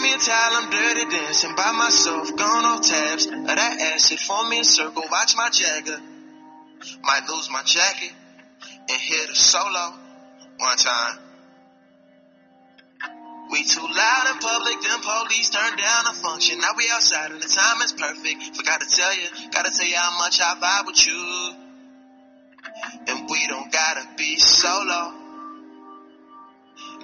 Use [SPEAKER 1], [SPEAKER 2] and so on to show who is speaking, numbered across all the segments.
[SPEAKER 1] Me a towel, I'm dirty dancing by myself, gone off tabs of that acid. Form me a circle, watch my jagger. Might lose my jacket and hit a solo one time. We too loud in public, them police turn down the function. Now we outside and the time is perfect. Forgot to tell you, gotta tell you how much I vibe with you. And we don't gotta be solo.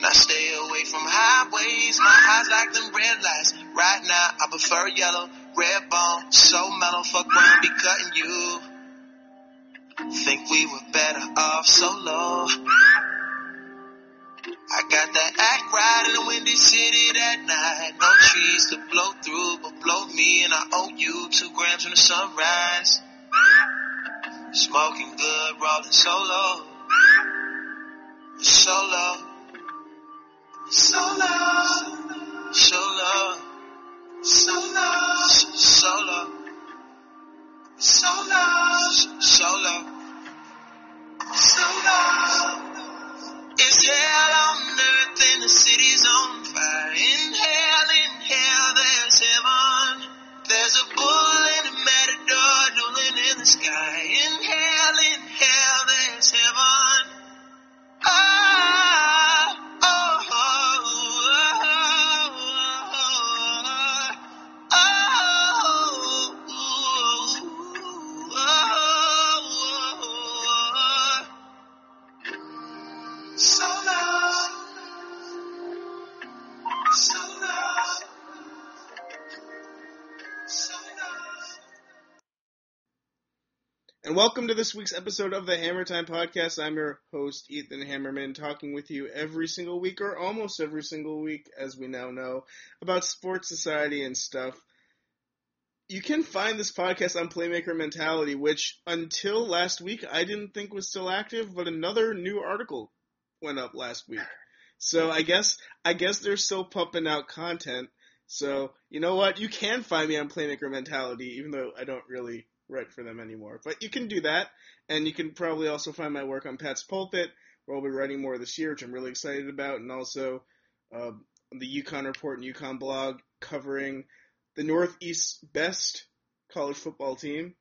[SPEAKER 1] Now stay away from highways, my eyes like them red lights. Right now I prefer yellow, red bone, so mellow, fuck around, be cutting you. Think we were better off solo. I got that act right in the windy city that night. No trees to blow through, but blow me, and I owe you two grams from the sunrise. Smoking good, rolling solo. Solo. So love, so love, so love, so love, so love, so love, so love. It's hell on earth and the city's on fire. In hell, in hell, there's heaven. There's a bull and a matador dueling in the sky. In hell, in
[SPEAKER 2] hell. Welcome to this week's episode of the Hammer Time Podcast. I'm your host, Ethan Hammerman, talking with you every single week, or almost every single week, as we now know, about sports society and stuff. You can find this podcast on Playmaker Mentality, which until last week I didn't think was still active, but another new article went up last week. So I guess I guess they're still pumping out content. So you know what? You can find me on Playmaker Mentality, even though I don't really write for them anymore. But you can do that, and you can probably also find my work on Pat's Pulpit, where I'll be writing more this year, which I'm really excited about, and also uh, the UConn Report and UConn blog covering the Northeast best college football team.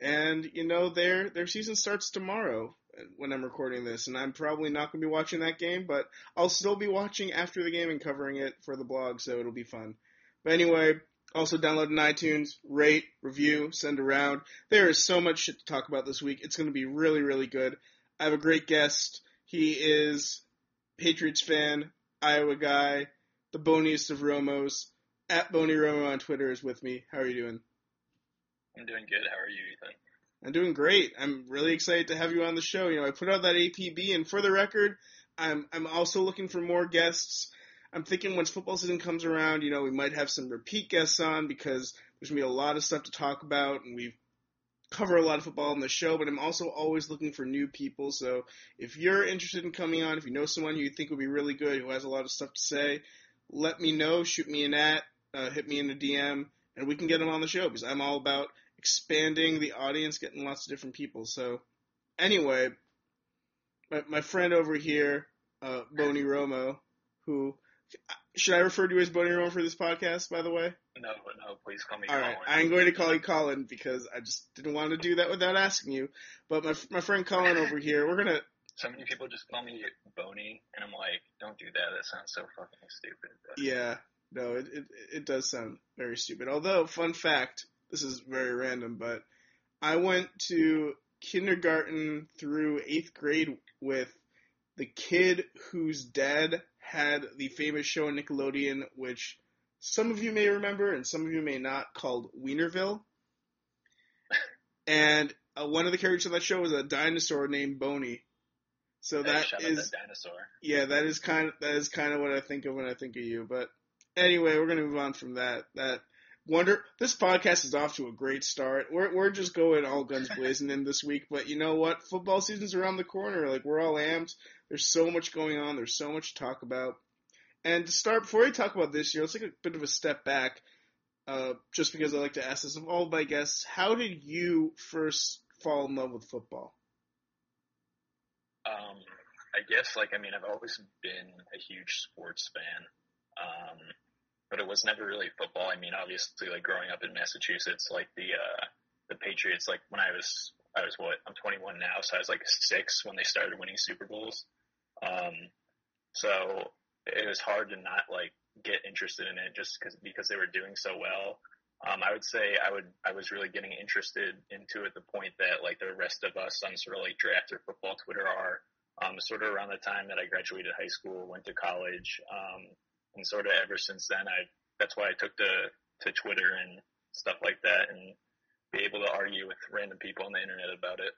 [SPEAKER 2] And you know their their season starts tomorrow when I'm recording this, and I'm probably not going to be watching that game, but I'll still be watching after the game and covering it for the blog, so it'll be fun. But anyway, also download in iTunes, rate, review, send around. There is so much shit to talk about this week. It's going to be really, really good. I have a great guest. He is Patriots fan, Iowa guy, the boniest of Romos. At Bony Romo on Twitter is with me. How are you doing?
[SPEAKER 3] I'm doing good. How are you, Ethan?
[SPEAKER 2] I'm doing great. I'm really excited to have you on the show. You know, I put out that APB, and for the record, I'm I'm also looking for more guests. I'm thinking once football season comes around, you know, we might have some repeat guests on because there's gonna be a lot of stuff to talk about, and we cover a lot of football on the show. But I'm also always looking for new people. So if you're interested in coming on, if you know someone who you think would be really good, who has a lot of stuff to say, let me know. Shoot me an at, uh, hit me in a DM, and we can get them on the show because I'm all about expanding the audience, getting lots of different people. So, anyway, my, my friend over here, uh, Bony Romo, who should I refer to you as Bony Romo for this podcast? By the way,
[SPEAKER 3] No, no, please call me
[SPEAKER 2] all
[SPEAKER 3] Colin.
[SPEAKER 2] right, I'm going to call you Colin because I just didn't want to do that without asking you. But my my friend Colin over here, we're gonna
[SPEAKER 3] So many people just call me Boney, and I'm like, don't do that. That sounds so fucking stupid. But
[SPEAKER 2] Yeah, no, it, it it does sound very stupid. Although, fun fact, this is very random, but I went to kindergarten through eighth grade with the kid whose dad had the famous show on Nickelodeon, which some of you may remember and some of you may not, called Weinerville. And uh, one of the characters on that show was a dinosaur named Boney. So that is
[SPEAKER 3] that dinosaur.
[SPEAKER 2] yeah, that is kind of that is kind of what I think of when I think of you. But anyway, we're gonna move on from that. That wonder this podcast is off to a great start. We're we're just going all guns blazing in this week, but you know what? Football season's around the corner. Like we're all amped. There's so much going on. There's so much to talk about. And to start, before we talk about this year, let's take a bit of a step back. Uh, just because I like to ask this of all my guests, how did you first fall in love with football?
[SPEAKER 3] Um, I guess like I mean I've always been a huge sports fan. Um, but it was never really football. I mean, obviously, like growing up in Massachusetts, like the uh, the Patriots, like when I was I was what I'm 21 now, so I was like six when they started winning Super Bowls. Um, so it was hard to not like get interested in it just because because they were doing so well. Um, I would say I would I was really getting interested into it the point that like the rest of us on sort of like draft or football Twitter are. Um, sort of around the time that I graduated high school, went to college, um, and sort of ever since then, I that's why I took to to Twitter and stuff like that, and be able to argue with random people on the internet about it.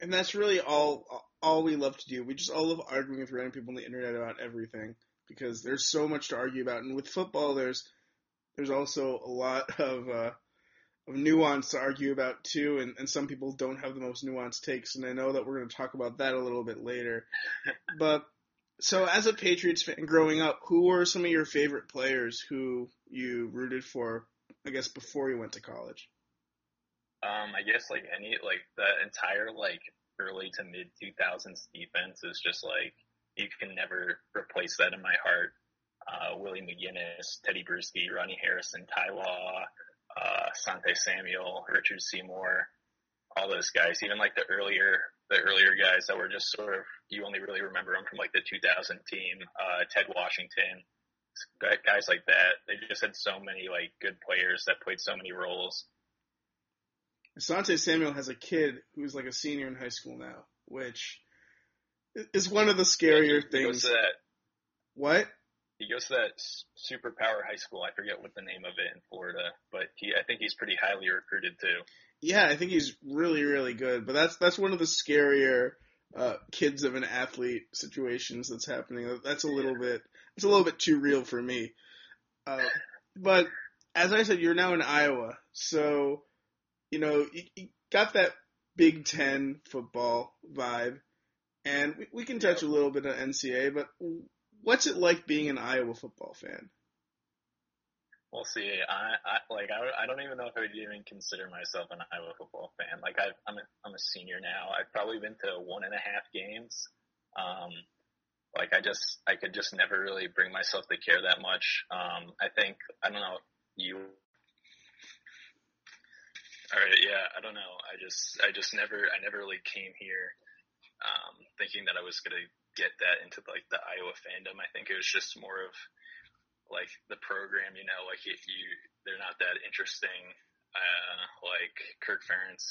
[SPEAKER 2] And that's really all all we love to do. We just all love arguing with random people on the internet about everything because there's so much to argue about. And with football, there's there's also a lot of uh, of nuance to argue about too, and, and some people don't have the most nuanced takes, and I know that we're going to talk about that a little bit later. but so, as a Patriots fan growing up, who were some of your favorite players who you rooted for? I guess before you went to college.
[SPEAKER 3] Um, I guess like any like the entire like early to mid 2000s defense is just like you can never replace that in my heart uh, Willie McGinest, Teddy Bruschi, Rodney Harrison, Ty Law, uh, Asante Samuel, Richard Seymour, all those guys, even like the earlier the earlier guys that were just sort of you only really remember them from like the 2000 team, uh, Ted Washington, guys like that. They just had so many like good players that played so many roles.
[SPEAKER 2] Asante Samuel has a kid who's like a senior in high school now, which is one of the scarier
[SPEAKER 3] he,
[SPEAKER 2] things.
[SPEAKER 3] He that,
[SPEAKER 2] what?
[SPEAKER 3] he goes to that superpower high school. I forget what the name of it in Florida, but he I think he's pretty highly recruited too.
[SPEAKER 2] Yeah, I think he's really really good. But that's that's one of the scarier uh, kids of an athlete situations that's happening. That's a little bit it's a little bit too real for me. Uh, but as I said, you're now in Iowa, so you know you, you got that Big Ten football vibe, and we, we can touch a little bit on NCAA. But what's it like being an Iowa football fan?
[SPEAKER 3] We'll see. I, I like I, I don't even know if I would even consider myself an Iowa football fan. Like I, I'm a, I'm a senior now. I've probably been to one and a half games. Um, like I just I could just never really bring myself to care that much. Um, I think I don't know you. All right, yeah, I don't know. I just I just never I never really came here um, thinking that I was gonna get that into like the Iowa fandom. I think it was just more of like the program, you know, like you, you they're not that interesting. Uh, like Kirk Ferentz,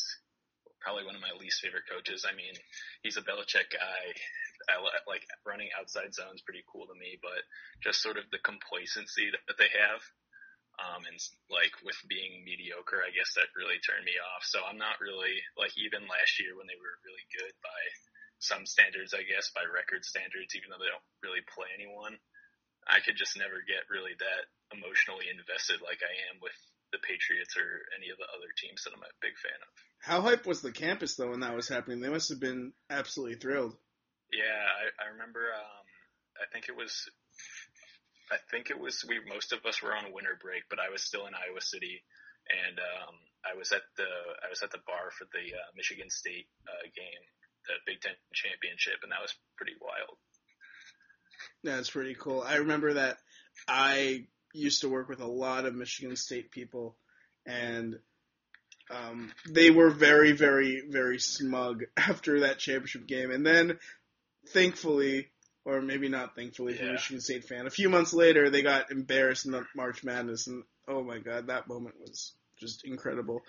[SPEAKER 3] probably one of my least favorite coaches. I mean, he's a Belichick guy. I like running outside zones pretty cool to me, but just sort of the complacency that, that they have. Um, and like with being mediocre, I guess that really turned me off. So I'm not really like even last year when they were really good by some standards, I guess, by record standards, even though they don't really play anyone. I could just never get really that emotionally invested like I am with the Patriots or any of the other teams that I'm a big fan of.
[SPEAKER 2] How hype was the campus though when that was happening? They must have been absolutely thrilled.
[SPEAKER 3] Yeah, I, I remember. Um, I think it was. I think it was we. Most of us were on winter break, but I was still in Iowa City, and um, I was at the I was at the bar for the uh, Michigan State uh, game, the Big Ten championship, and that was pretty wild.
[SPEAKER 2] That's pretty cool. I remember that I used to work with a lot of Michigan State people, and um, they were very, very, very smug after that championship game. And then, thankfully, or maybe not thankfully for
[SPEAKER 3] Yeah.
[SPEAKER 2] Michigan State fan, a few months later they got embarrassed in the March Madness, and oh my god, that moment was just incredible.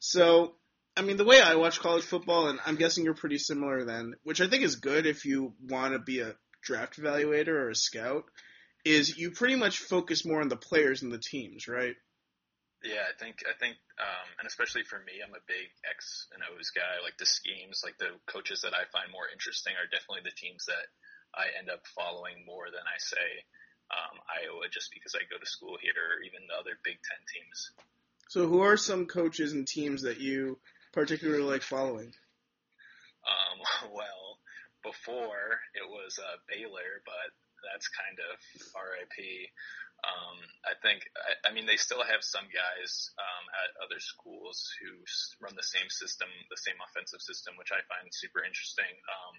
[SPEAKER 2] So, I mean, the way I watch college football, and I'm guessing you're pretty similar then, which I think is good if you want to be a draft evaluator or a scout, is you pretty much focus more on the players and the teams, right?
[SPEAKER 3] Yeah, I think I think, um, and especially for me, I'm a big X and O's guy. Like the schemes, like the coaches that I find more interesting are definitely the teams that I end up following more than I say um, Iowa, just because I go to school here, or even the other Big Ten teams.
[SPEAKER 2] So, who are some coaches and teams that you particularly like following?
[SPEAKER 3] Um, well, before it was uh, Baylor, but that's kind of RIP. Um, I think, I, I mean, they still have some guys um, at other schools who run the same system, the same offensive system, which I find super interesting. Um,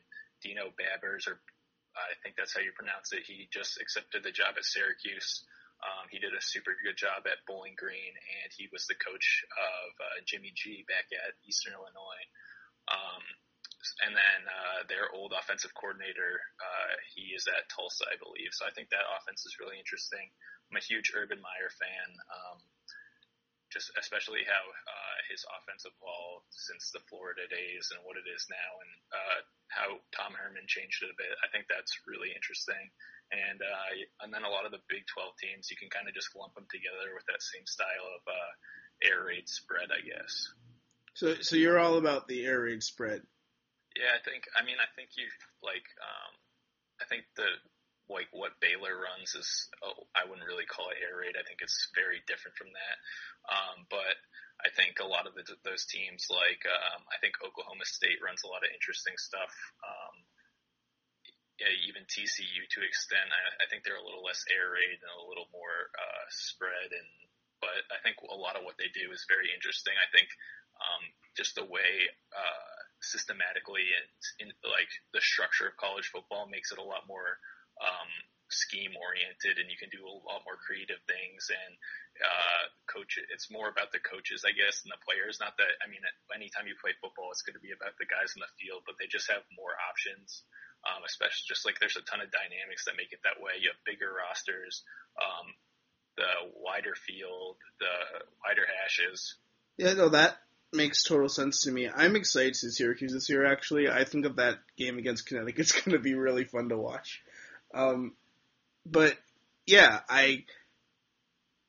[SPEAKER 3] Dino Babers, or I think that's how you pronounce it. He just accepted the job at Syracuse. Um, he did a super good job at Bowling Green, and he was the coach of uh, Jimmy G back at Eastern Illinois. Um, and then uh, their old offensive coordinator, uh, he is at Tulsa, I believe. So I think that offense is really interesting. I'm a huge Urban Meyer fan. Um, just especially how uh, his offense evolved since the Florida days and what it is now, and uh, how Tom Herman changed it a bit. I think that's really interesting. And uh, and then a lot of the Big 12 teams, you can kind of just lump them together with that same style of uh, air raid spread, I guess.
[SPEAKER 2] So so you're all about the air raid spread.
[SPEAKER 3] Yeah, I think. I mean, I think you like. Um, I think the like what Baylor runs is oh, I wouldn't really call it air raid. I think it's very different from that. Um, but I think a lot of the, those teams, like um, I think Oklahoma State runs a lot of interesting stuff. Um, yeah, even TCU to extent. I, I think they're a little less air raid and a little more uh, spread. And but I think a lot of what they do is very interesting. I think um, just the way. Uh, systematically and in like the structure of college football makes it a lot more um, scheme oriented and you can do a lot more creative things and uh, coach it's more about the coaches I guess and the players not that I mean anytime you play football it's going to be about the guys in the field but they just have more options um, especially just like there's a ton of dynamics that make it that way. You have bigger rosters um, the wider field the wider hashes.
[SPEAKER 2] Yeah no that makes total sense to me. I'm excited to see Syracuse this year actually. I think of that game against Connecticut's going to be really fun to watch um, but yeah, I.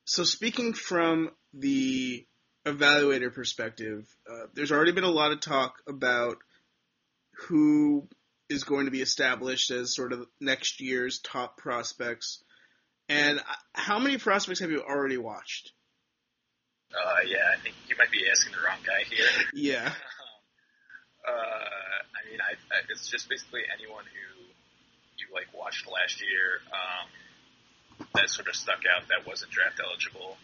[SPEAKER 2] So speaking from the evaluator perspective, uh, there's already been a lot of talk about who is going to be established as sort of next year's top prospects. And uh, how many prospects have you already watched?
[SPEAKER 3] Uh, yeah, I think you might be asking the wrong guy here.
[SPEAKER 2] Yeah.
[SPEAKER 3] uh, I mean, I, I, it's just basically anyone who like watched last year um, that sort of stuck out that wasn't draft eligible.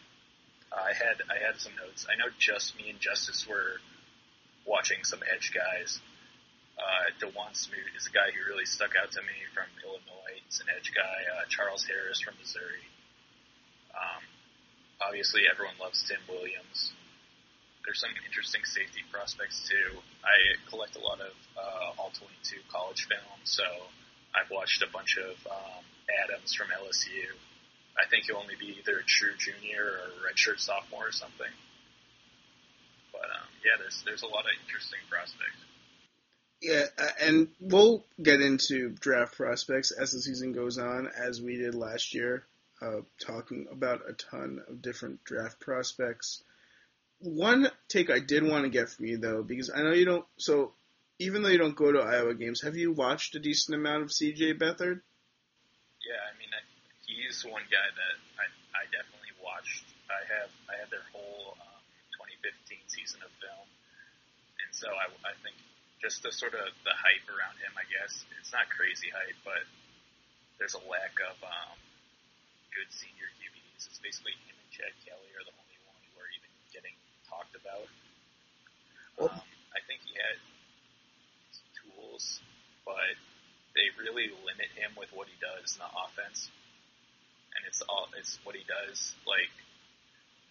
[SPEAKER 3] I had I had some notes. I know just me and Justice were watching some edge guys. Uh, Dawuane Smoot is a guy who really stuck out to me from Illinois. He's an edge guy. Uh, Charles Harris from Missouri. Um, obviously, everyone loves Tim Williams. There's some interesting safety prospects too. I collect a lot of uh, all 22 college film, so I've watched a bunch of um, Adams from LSU. I think he'll only be either a true junior or a redshirt sophomore or something. But um, yeah, there's there's a lot of interesting prospects.
[SPEAKER 2] Yeah, and we'll get into draft prospects as the season goes on, as we did last year, uh, talking about a ton of different draft prospects. One take I did want to get from you though, because I know you don't. So even though you don't go to Iowa games, have you watched a decent amount of C.J. Beathard?
[SPEAKER 3] Yeah, I mean, he's one guy that I, I definitely watched. I have I had their whole um, 2015 season of film, and so I, I think just the sort of the hype around him. I guess it's not crazy hype, but there's a lack of um, good senior QBs. It's basically him and Chad Kelly are the only one who are even getting talked about. Um, I think he had but they really limit him with what he does in the offense, and it's all it's what he does like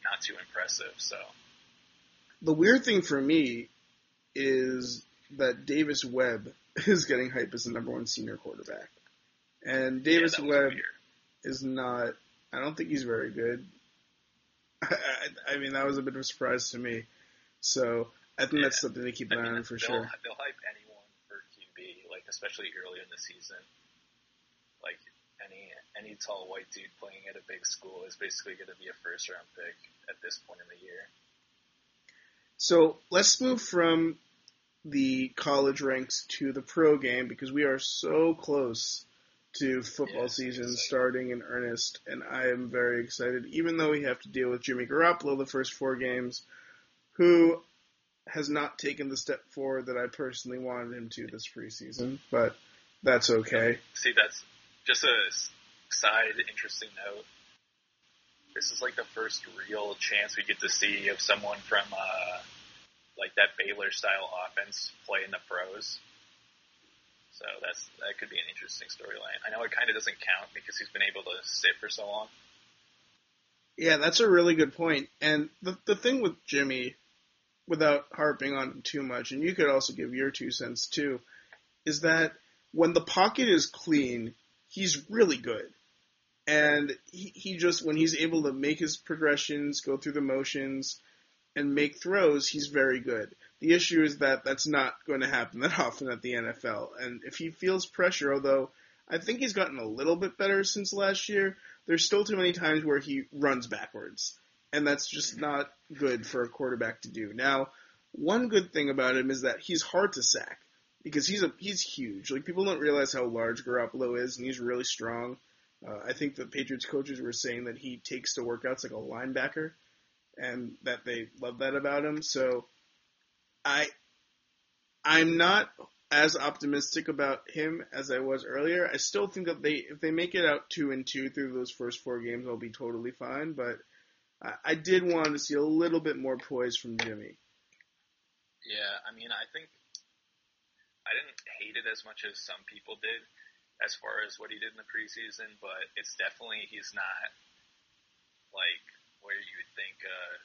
[SPEAKER 3] not too impressive. So
[SPEAKER 2] the weird thing for me is that Davis Webb is getting hype as the number one senior quarterback, and Davis yeah, Webb is not. I don't think he's very good. I, I, mean, that was a bit of a surprise to me. So I think yeah. that's something to keep an eye on for
[SPEAKER 3] they'll,
[SPEAKER 2] sure.
[SPEAKER 3] They'll hype anyone especially early in the season. Like any any tall white dude playing at a big school is basically going to be a first round pick at this point in the year.
[SPEAKER 2] So let's move from the college ranks to the pro game because we are so close to football yes, season starting in earnest, and I am very excited. Even though we have to deal with Jimmy Garoppolo the first four games, who has not taken the step forward that I personally wanted him to this preseason, but that's okay.
[SPEAKER 3] See, that's just a side interesting note. This is like the first real chance we get to see of someone from uh, like that Baylor style offense play in the pros. So that's that could be an interesting storyline. I know it kind of doesn't count because he's been able to sit for so long.
[SPEAKER 2] Yeah, that's a really good point. And the the thing with Jimmy, without harping on him too much, and you could also give your two cents too, is that when the pocket is clean, he's really good. And he, he just when he's able to make his progressions, go through the motions, and make throws, he's very good. The issue is that that's not going to happen that often at the NFL. And if he feels pressure, although I think he's gotten a little bit better since last year, there's still too many times where he runs backwards. And that's just not good for a quarterback to do. Now, one good thing about him is that he's hard to sack because he's a he's huge. Like people don't realize how large Garoppolo is, and he's really strong. Uh, I think the Patriots coaches were saying that he takes to workouts like a linebacker, and that they love that about him. So I I'm not as optimistic about him as I was earlier. I still think that they if they make it out two and two through those first four games, I'll be totally fine. But I, I did want to see a little bit more poise from Jimmy.
[SPEAKER 3] Yeah, I mean, I think I didn't hate it as much as some people did, as far as what he did in the preseason. But it's definitely he's not like where you would think. Uh,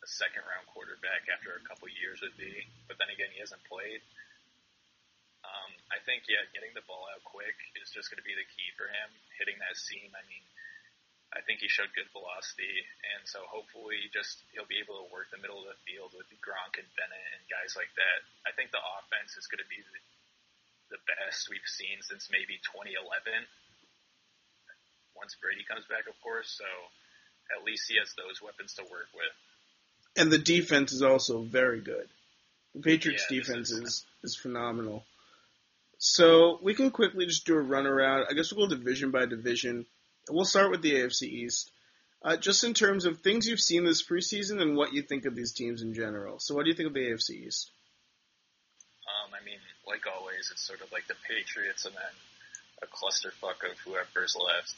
[SPEAKER 3] a second round quarterback after a couple years would be. But then again, he hasn't played. Um, I think, yeah, getting the ball out quick is just going to be the key for him. Hitting that seam, I mean, I think he showed good velocity, and so hopefully, just he'll be able to work the middle of the field with Gronk and Bennett and guys like that. I think the offense is going to be the, the best we've seen since maybe 2011. Once Brady comes back, of course, so at least he has those weapons to work with
[SPEAKER 2] and the defense is also very good. The Patriots yeah, defense is, is phenomenal. So we can quickly just do a run around. I guess we'll go division by division. We'll start with the AFC East. Uh, just in terms of things you've seen this preseason and what you think of these teams in general. So what do you think of the AFC East?
[SPEAKER 3] Um, I mean, like always, it's sort of like the Patriots and then a clusterfuck of whoever's left.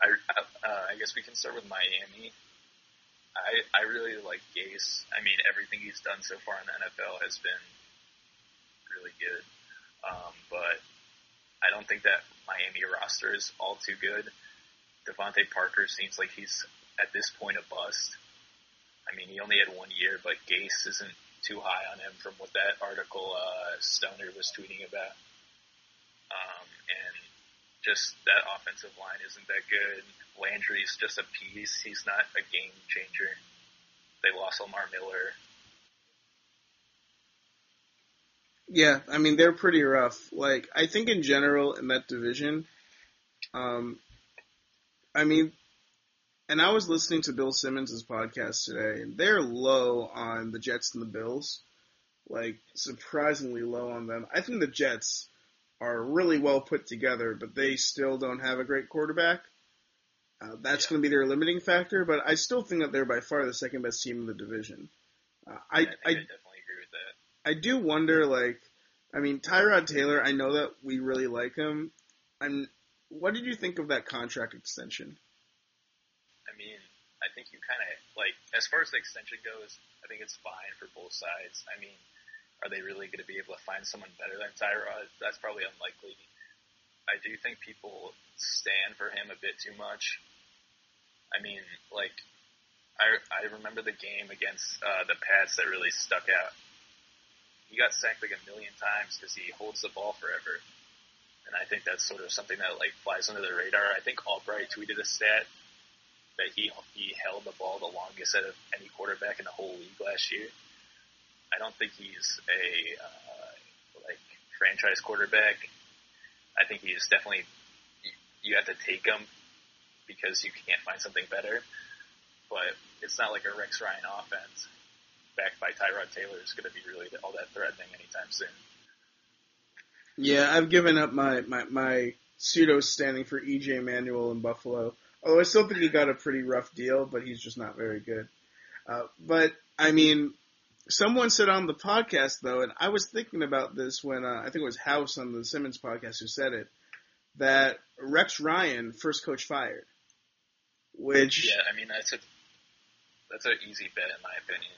[SPEAKER 3] I, uh, I guess we can start with Miami. I I really like Gase. I mean, everything he's done so far in the NFL has been really good. Um, but I don't think that Miami roster is all too good. DeVante Parker seems like he's at this point a bust. I mean, he only had one year, but Gase isn't too high on him from what that article uh, Stoner was tweeting about. Um, and just that offensive line isn't that good. Landry's just a piece. He's not a game changer. They lost Lamar Miller.
[SPEAKER 2] Yeah, I mean they're pretty rough. Like I think in general in that division, um, I mean, and I was listening to Bill Simmons' podcast today, and they're low on the Jets and the Bills, like surprisingly low on them. I think the Jets are really well put together, but they still don't have a great quarterback. Uh, that's yeah. going to be their limiting factor, but I still think that they're by far the second best team in the division. Uh, I,
[SPEAKER 3] I, I, definitely agree with that.
[SPEAKER 2] I do wonder, like, I mean, Tyrod Taylor. I know that we really like him. I'm. What did you think of that contract extension?
[SPEAKER 3] I mean, I think you kind of like as far as the extension goes. I think it's fine for both sides. I mean, are they really going to be able to find someone better than Tyrod? That's probably unlikely. I do think people stand for him a bit too much. I mean, like, I, I remember the game against uh, the Pats that really stuck out. He got sacked like a million times because he holds the ball forever. And I think that's sort of something that like flies under the radar. I think Albright tweeted a stat that he he held the ball the longest out of any quarterback in the whole league last year. I don't think he's a uh, like franchise quarterback. I think he's definitely you have to take him because you can't find something better. But it's not like a Rex Ryan offense backed by Tyrod Taylor is going to be really all that threatening anytime soon.
[SPEAKER 2] Yeah, I've given up my, my, my pseudo standing for EJ Manuel in Buffalo. Although I still think he got a pretty rough deal, but he's just not very good. Uh, but I mean, someone said on the podcast though, and I was thinking about this when uh, I think it was House on the Simmons podcast who said it, that Rex Ryan first coach fired. Which
[SPEAKER 3] yeah, I mean that's a that's an easy bet in my opinion.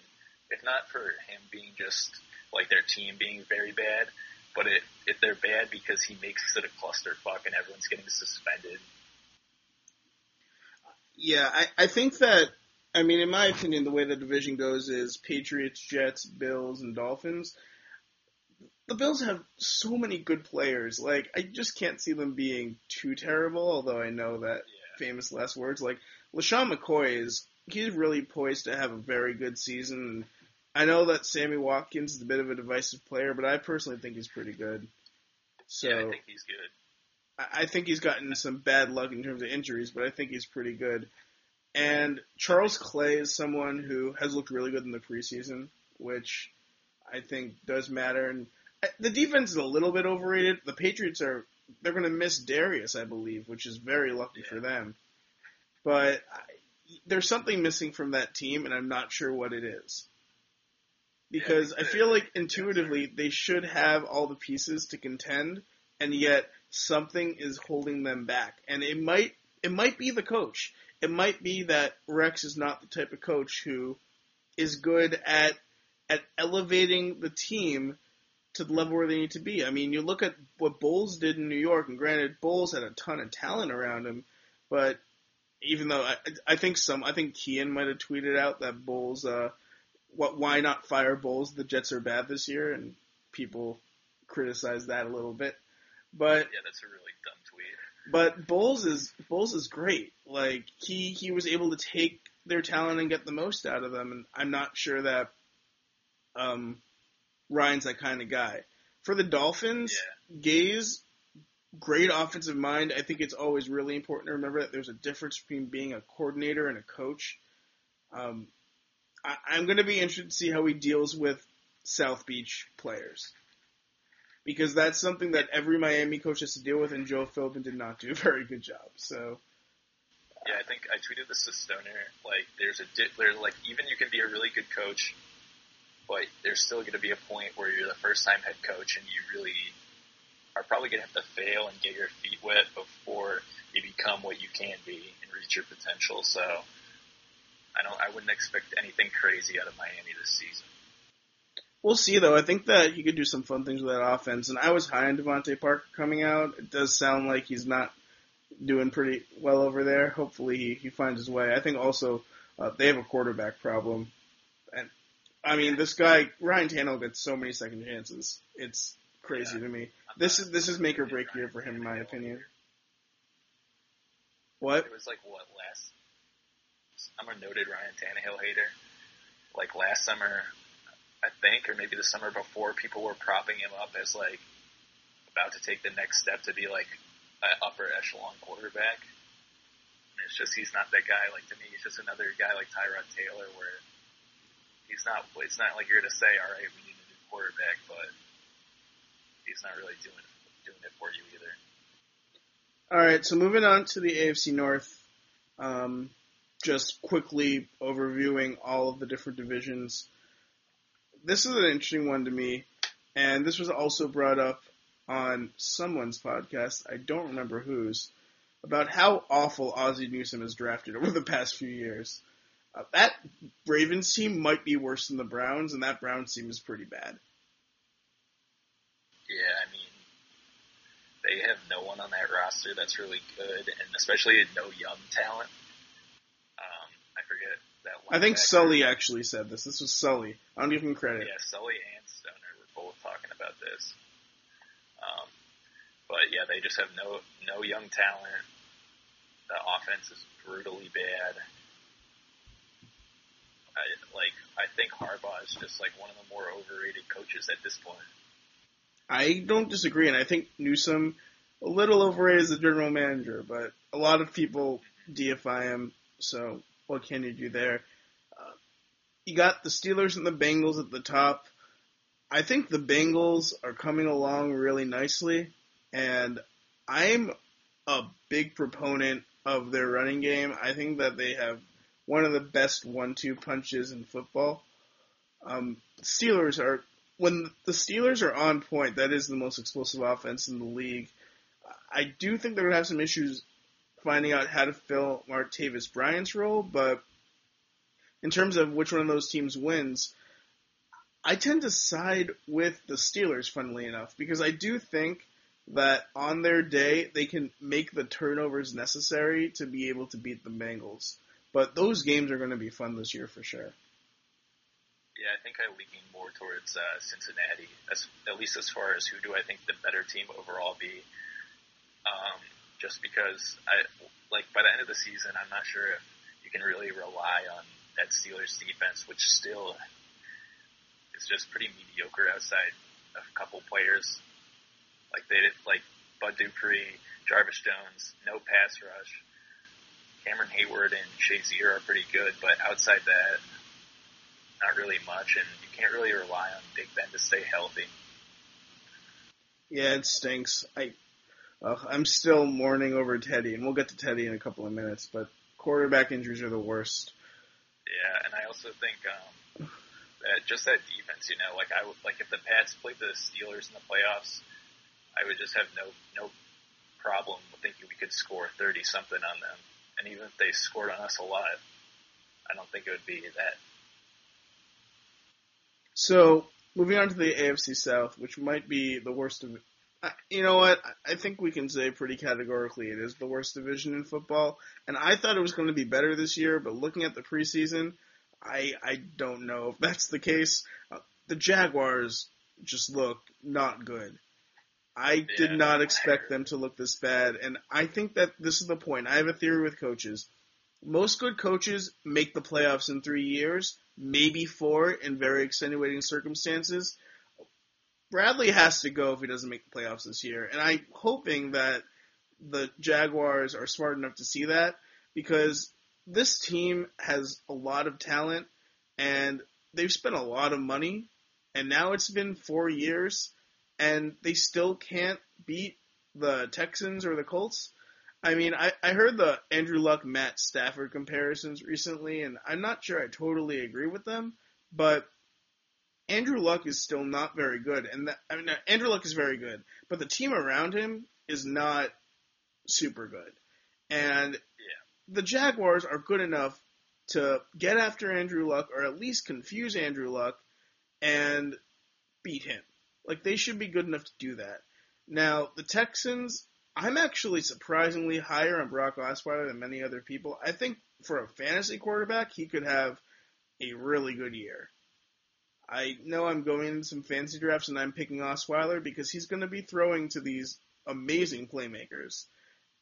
[SPEAKER 3] If not for him being just like their team being very bad, but it, if they're bad because he makes it a clusterfuck and everyone's getting suspended.
[SPEAKER 2] Yeah, I, I think that I mean, in my opinion, the way the division goes is Patriots, Jets, Bills, and Dolphins. The Bills have so many good players. Like, I just can't see them being too terrible, although I know that
[SPEAKER 3] Yeah.
[SPEAKER 2] famous last words. Like, LeSean McCoy is, he's really poised to have a very good season. I know that Sammy Watkins is a bit of a divisive player, but I personally think he's pretty good. So,
[SPEAKER 3] yeah, I think he's good.
[SPEAKER 2] I I think he's gotten some bad luck in terms of injuries, but I think he's pretty good. And Charles Clay is someone who has looked really good in the preseason, which I think does matter. And uh, the defense is a little bit overrated. The Patriots are they're going to miss Dareus, I believe, which is very lucky for them. But I, there's something missing from that team, and I'm not sure what it is. Because I feel like intuitively they should have all the pieces to contend, and yet something is holding them back. And it might it might be the coach. It might be that Rex is not the type of coach who is good at at elevating the team to the level where they need to be. I mean, you look at what Bowles did in New York, and granted, Bowles had a ton of talent around him, but even though I, I think some, I think Kean might have tweeted out that Bowles, uh, what, why not fire Bowles? The Jets are bad this year, and people criticize that a little bit. But
[SPEAKER 3] Yeah, that's a really dumb tweet.
[SPEAKER 2] but Bowles is Bowles is great. Like he he was able to take their talent and get the most out of them, and I'm not sure that um, Ryan's that kind of guy. For the Dolphins, Gase, great offensive mind. I think it's always really important to remember that there's a difference between being a coordinator and a coach. Um, I, I'm going to be interested to see how he deals with South Beach players. Because that's something that every Miami coach has to deal with, and Joe Philbin did not do a very good job. So,
[SPEAKER 3] Yeah, I think I tweeted this to Stoner. Like, there's a di- there's like even you can be a really good coach, but there's still going to be a point where you're the first time head coach and you really are probably going to have to fail and get your feet wet before you become what you can be and reach your potential. So, I don't I wouldn't expect anything crazy out of Miami this season.
[SPEAKER 2] We'll see, though. I think that he could do some fun things with that offense. And I was high on DeVante Parker coming out. It does sound like he's not doing pretty well over there. Hopefully, he, he finds his way. I think also uh, they have a quarterback problem. And I mean, this guy Ryan Tannehill gets so many second chances. It's crazy
[SPEAKER 3] Yeah.
[SPEAKER 2] to me.
[SPEAKER 3] I'm
[SPEAKER 2] This
[SPEAKER 3] not-
[SPEAKER 2] is this is make or break
[SPEAKER 3] Ryan
[SPEAKER 2] year for him, in my opinion. What?
[SPEAKER 3] It was like what last? I'm a noted Ryan Tannehill hater. Like last summer, I think, or maybe the summer before, people were propping him up as like about to take the next step to be like an upper echelon quarterback. And it's just he's not that guy. Like to me, he's just another guy like Tyrod Taylor, where he's not. It's not like you're gonna say, all right, we need a new quarterback, but he's not really doing doing it for you either.
[SPEAKER 2] All right, so moving on to the AFC North, um, just quickly overviewing all of the different divisions. This is an interesting one to me, and this was also brought up on someone's podcast. I don't remember whose about how awful Ozzie Newsome has drafted over the past few years. Uh, that Ravens team might be worse than the Browns, and that Browns team is pretty bad.
[SPEAKER 3] Yeah, I mean, they have no one on that roster that's really good, and especially no young talent. I that.
[SPEAKER 2] I think. Sully actually said this. This was Sully. I don't give him credit.
[SPEAKER 3] Yeah, Sully and Stoner were both talking about this. Um, but yeah, they just have no no young talent. The offense is brutally bad. I like. I think Harbaugh is just like one of the more overrated coaches at this point.
[SPEAKER 2] I don't disagree, and I think Newsome a little overrated as a general manager, but a lot of people deify him. So what can you do there? Uh, you got the Steelers and the Bengals at the top. I think the Bengals are coming along really nicely, and I'm a big proponent of their running game. I think that they have one of the best one-two punches in football. Um, Steelers are when the Steelers are on point, that is the most explosive offense in the league. I do think they're to have some issues finding out how to fill Martavis Bryant's role, but in terms of which one of those teams wins, I tend to side with the Steelers, funnily enough, because I do think that on their day they can make the turnovers necessary to be able to beat the Bengals. But those games are going to be fun this year for sure.
[SPEAKER 3] Yeah, I think I lean more towards uh, Cincinnati, as, at least as far as who do I think the better team overall be. Um, just because I like by the end of the season, I'm not sure if you can really rely on that Steelers defense, which still is just pretty mediocre outside a couple players. Like they did, like Bud Dupree, Jarvis Jones, no pass rush. Cameron Heyward and Shazier are pretty good, but outside that, not really much, and you can't really rely on Big Ben to stay healthy.
[SPEAKER 2] Yeah, it stinks. I, uh, I'm still mourning over Teddy, and we'll get to Teddy in a couple of minutes. But quarterback injuries are the worst.
[SPEAKER 3] Yeah, and I also think um, that just that defense, you know, like I would like if the Pats played the Steelers in the playoffs, I would just have no no problem thinking we could score thirty something on them, and even if they scored on us a lot, I don't think it would be that.
[SPEAKER 2] So moving on to the AFC South, which might be the worst of. You know what? I think we can say pretty categorically it is the worst division in football. And I thought it was going to be better this year, but looking at the preseason, I I don't know if that's the case. Uh, the Jaguars just look not good. I yeah, did not expect them to look this bad, and I think that this is the point. I have a theory with coaches. Most good coaches make the playoffs in three years, maybe four in very extenuating circumstances. Bradley has to go if he doesn't make the playoffs this year, and I'm hoping that the Jaguars are smart enough to see that because this team has a lot of talent and they've spent a lot of money and now it's been four years and they still can't beat the Texans or the Colts. I mean, I, I heard the Andrew Luck Matt Stafford comparisons recently, and I'm not sure I totally agree with them, but Andrew Luck is still not very good. And that, I mean, Andrew Luck is very good, but the team around him is not super good. And the Jaguars are good enough to get after Andrew Luck or at least confuse Andrew Luck and beat him. Like they should be good enough to do that. Now, the Texans, I'm actually surprisingly higher on Brock Osweiler than many other people. I think for a fantasy quarterback, he could have a really good year. I know I'm going in some fancy drafts and I'm picking Osweiler because he's going to be throwing to these amazing playmakers.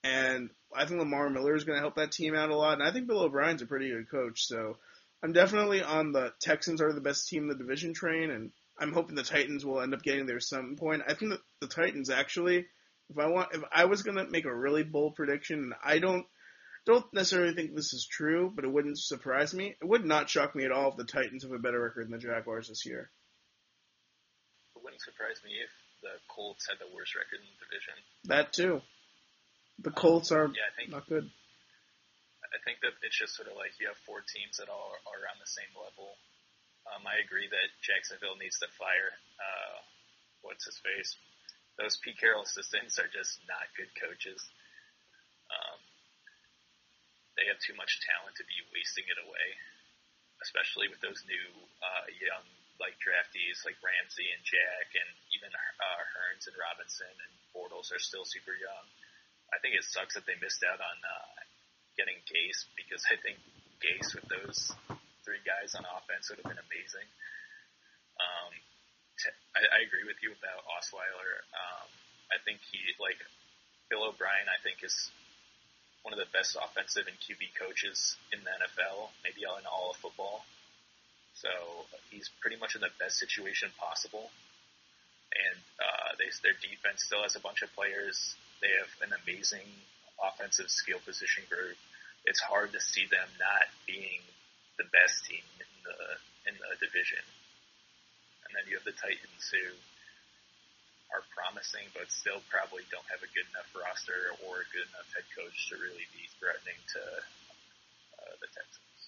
[SPEAKER 2] And I think Lamar Miller is going to help that team out a lot. And I think Bill O'Brien's a pretty good coach. So I'm definitely on the Texans are the best team in the division train. And I'm hoping the Titans will end up getting there some point. I think that the Titans actually, if I want, if I was going to make a really bold prediction, and I don't, don't necessarily think this is true, but it wouldn't surprise me. It would not shock me at all if the Titans have a better record than the Jaguars this year.
[SPEAKER 3] It wouldn't surprise me if the Colts had the worst record in the division.
[SPEAKER 2] That too. The Colts are
[SPEAKER 3] yeah, I think,
[SPEAKER 2] not good.
[SPEAKER 3] I think that it's just sort of like you have four teams that all are around the same level. Um, I agree that Jacksonville needs to fire uh, what's his face. Those Pete Carroll assistants are just not good coaches. They have too much talent to be wasting it away, especially with those new uh, young like draftees like Ramsey and Jack, and even uh, Hurns and Robinson and Bortles are still super young. I think it sucks that they missed out on uh, getting Gase because I think Gase with those three guys on offense would have been amazing. Um, t- I, I agree with you about Osweiler. Um, I think he like Bill O'Brien. I think is one of the best offensive and QB coaches in the NFL, maybe in all of football. So he's pretty much in the best situation possible. And uh, they, their defense still has a bunch of players they have an amazing offensive skill position group. It's hard to see them not being the best team in the in the division. And then you have the Titans who are promising, but still probably don't have a good enough roster or a good enough head coach to really be threatening to uh, the Texans.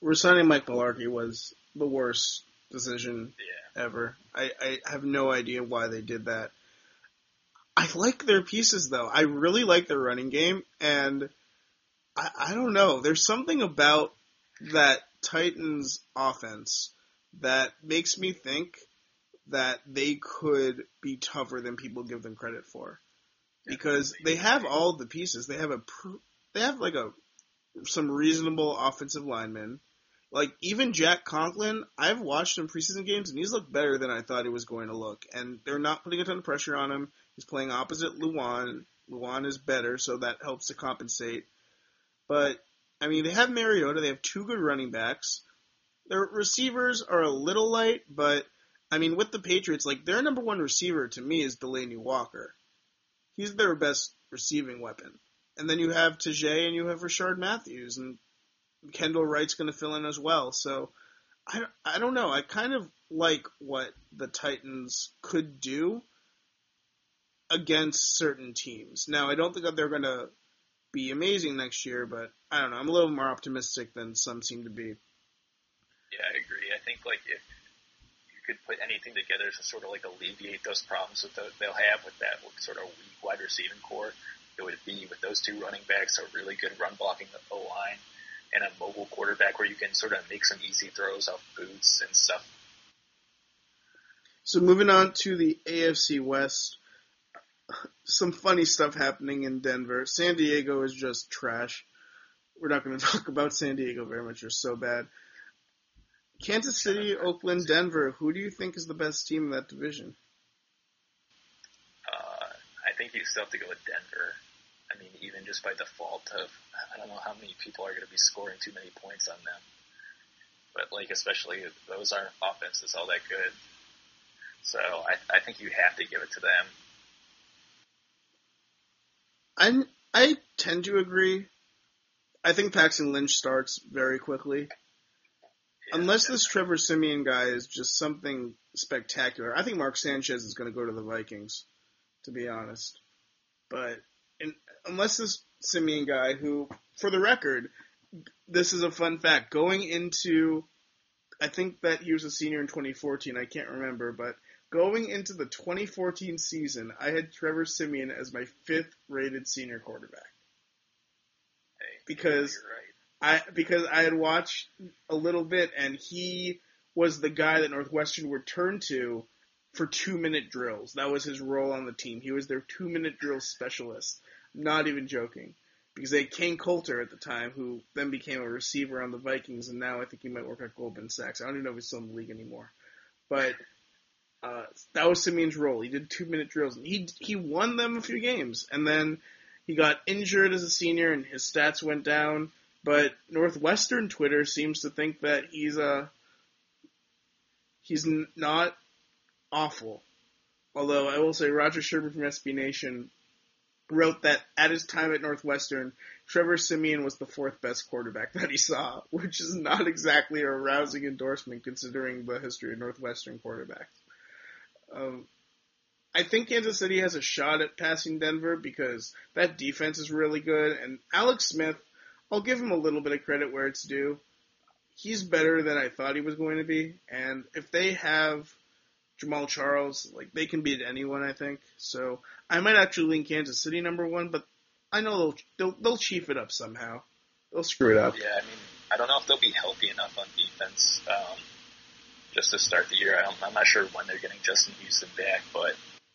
[SPEAKER 2] Resigning Mike Mularkey was the worst decision
[SPEAKER 3] yeah.
[SPEAKER 2] ever. I, I have no idea why they did that. I like their pieces though. I really like their running game, and I, I don't know. There's something about that Titans offense that makes me think that they could be tougher than people give them credit for because they have all the pieces. They have a they have like a some reasonable offensive linemen. Like even Jack Conklin, I've watched him preseason games and he's looked better than I thought he was going to look. And they're not putting a ton of pressure on him. He's playing opposite Lewan. Lewan is better, so that helps to compensate. But I mean, they have Mariota. They have two good running backs. Their receivers are a little light, but I mean, with the Patriots, like their number one receiver to me is Delanie Walker. He's their best receiving weapon. And then you have Tajaé and you have Rishard Matthews and Kendall Wright's going to fill in as well. So I, I don't know. I kind of like what the Titans could do against certain teams. Now, I don't think that they're going to be amazing next year, but I don't know. I'm a little more optimistic than some seem to be.
[SPEAKER 3] Yeah, I agree. I think like if could put anything together to sort of like alleviate those problems that they'll have with that sort of weak wide receiving core, it would be with those two running backs, a really good run blocking O line, and a mobile quarterback where you can sort of make some easy throws off boots and stuff.
[SPEAKER 2] So moving on to the AFC West, some funny stuff happening in Denver. San Diego is just trash. We're not going to talk about San Diego very much. They're so bad. Kansas City, Oakland, Denver. Who do you think is the best team in that division?
[SPEAKER 3] Uh, I think you still have to go with Denver. I mean, even just by default of, I don't know how many people are going to be scoring too many points on them. But like, especially those aren't offenses all that good. So I, I think you have to give it to them.
[SPEAKER 2] I I tend to agree. I think Paxton Lynch starts very quickly.
[SPEAKER 3] Yeah,
[SPEAKER 2] Unless this Trevor Siemian guy is just something spectacular. I think Mark Sanchez is going to go to the Vikings, to be honest. But in, unless this Siemian guy, who, for the record, this is a fun fact, going into, I think that he was a senior in 2014, I can't remember, but going into the 2014 season, I had Trevor Siemian as my fifth rated senior quarterback.
[SPEAKER 3] Hey,
[SPEAKER 2] Because. I because I had watched a little bit and he was the guy that Northwestern would turn to for two minute drills. That was his role on the team. He was their two minute drill specialist. Not even joking. Because they had Kain Colter at the time, who then became a receiver on the Vikings, and now I think he might work at Goldman Sachs. I don't even know if he's still in the league anymore. But uh, that was Siemian's role. He did two minute drills, and he he won them a few games, and then he got injured as a senior, and his stats went down. But Northwestern Twitter seems to think that he's a he's n- not awful. Although I will say Roger Sherman from SB Nation wrote that at his time at Northwestern, Trevor Siemian was the fourth best quarterback that he saw, which is not exactly a rousing endorsement considering the history of Northwestern quarterbacks. Um, I think Kansas City has a shot at passing Denver because that defense is really good, and Alex Smith, I'll give him a little bit of credit where it's due. He's better than I thought he was going to be, and if they have Jamaal Charles, like they can beat anyone, I think. So I might actually lean Kansas City number one, but I know they'll they'll, they'll chief it up somehow. They'll screw it up.
[SPEAKER 3] Yeah, I mean, I don't know if they'll be healthy enough on defense um, just to start the year. I I'm not sure when they're getting Justin Houston back, but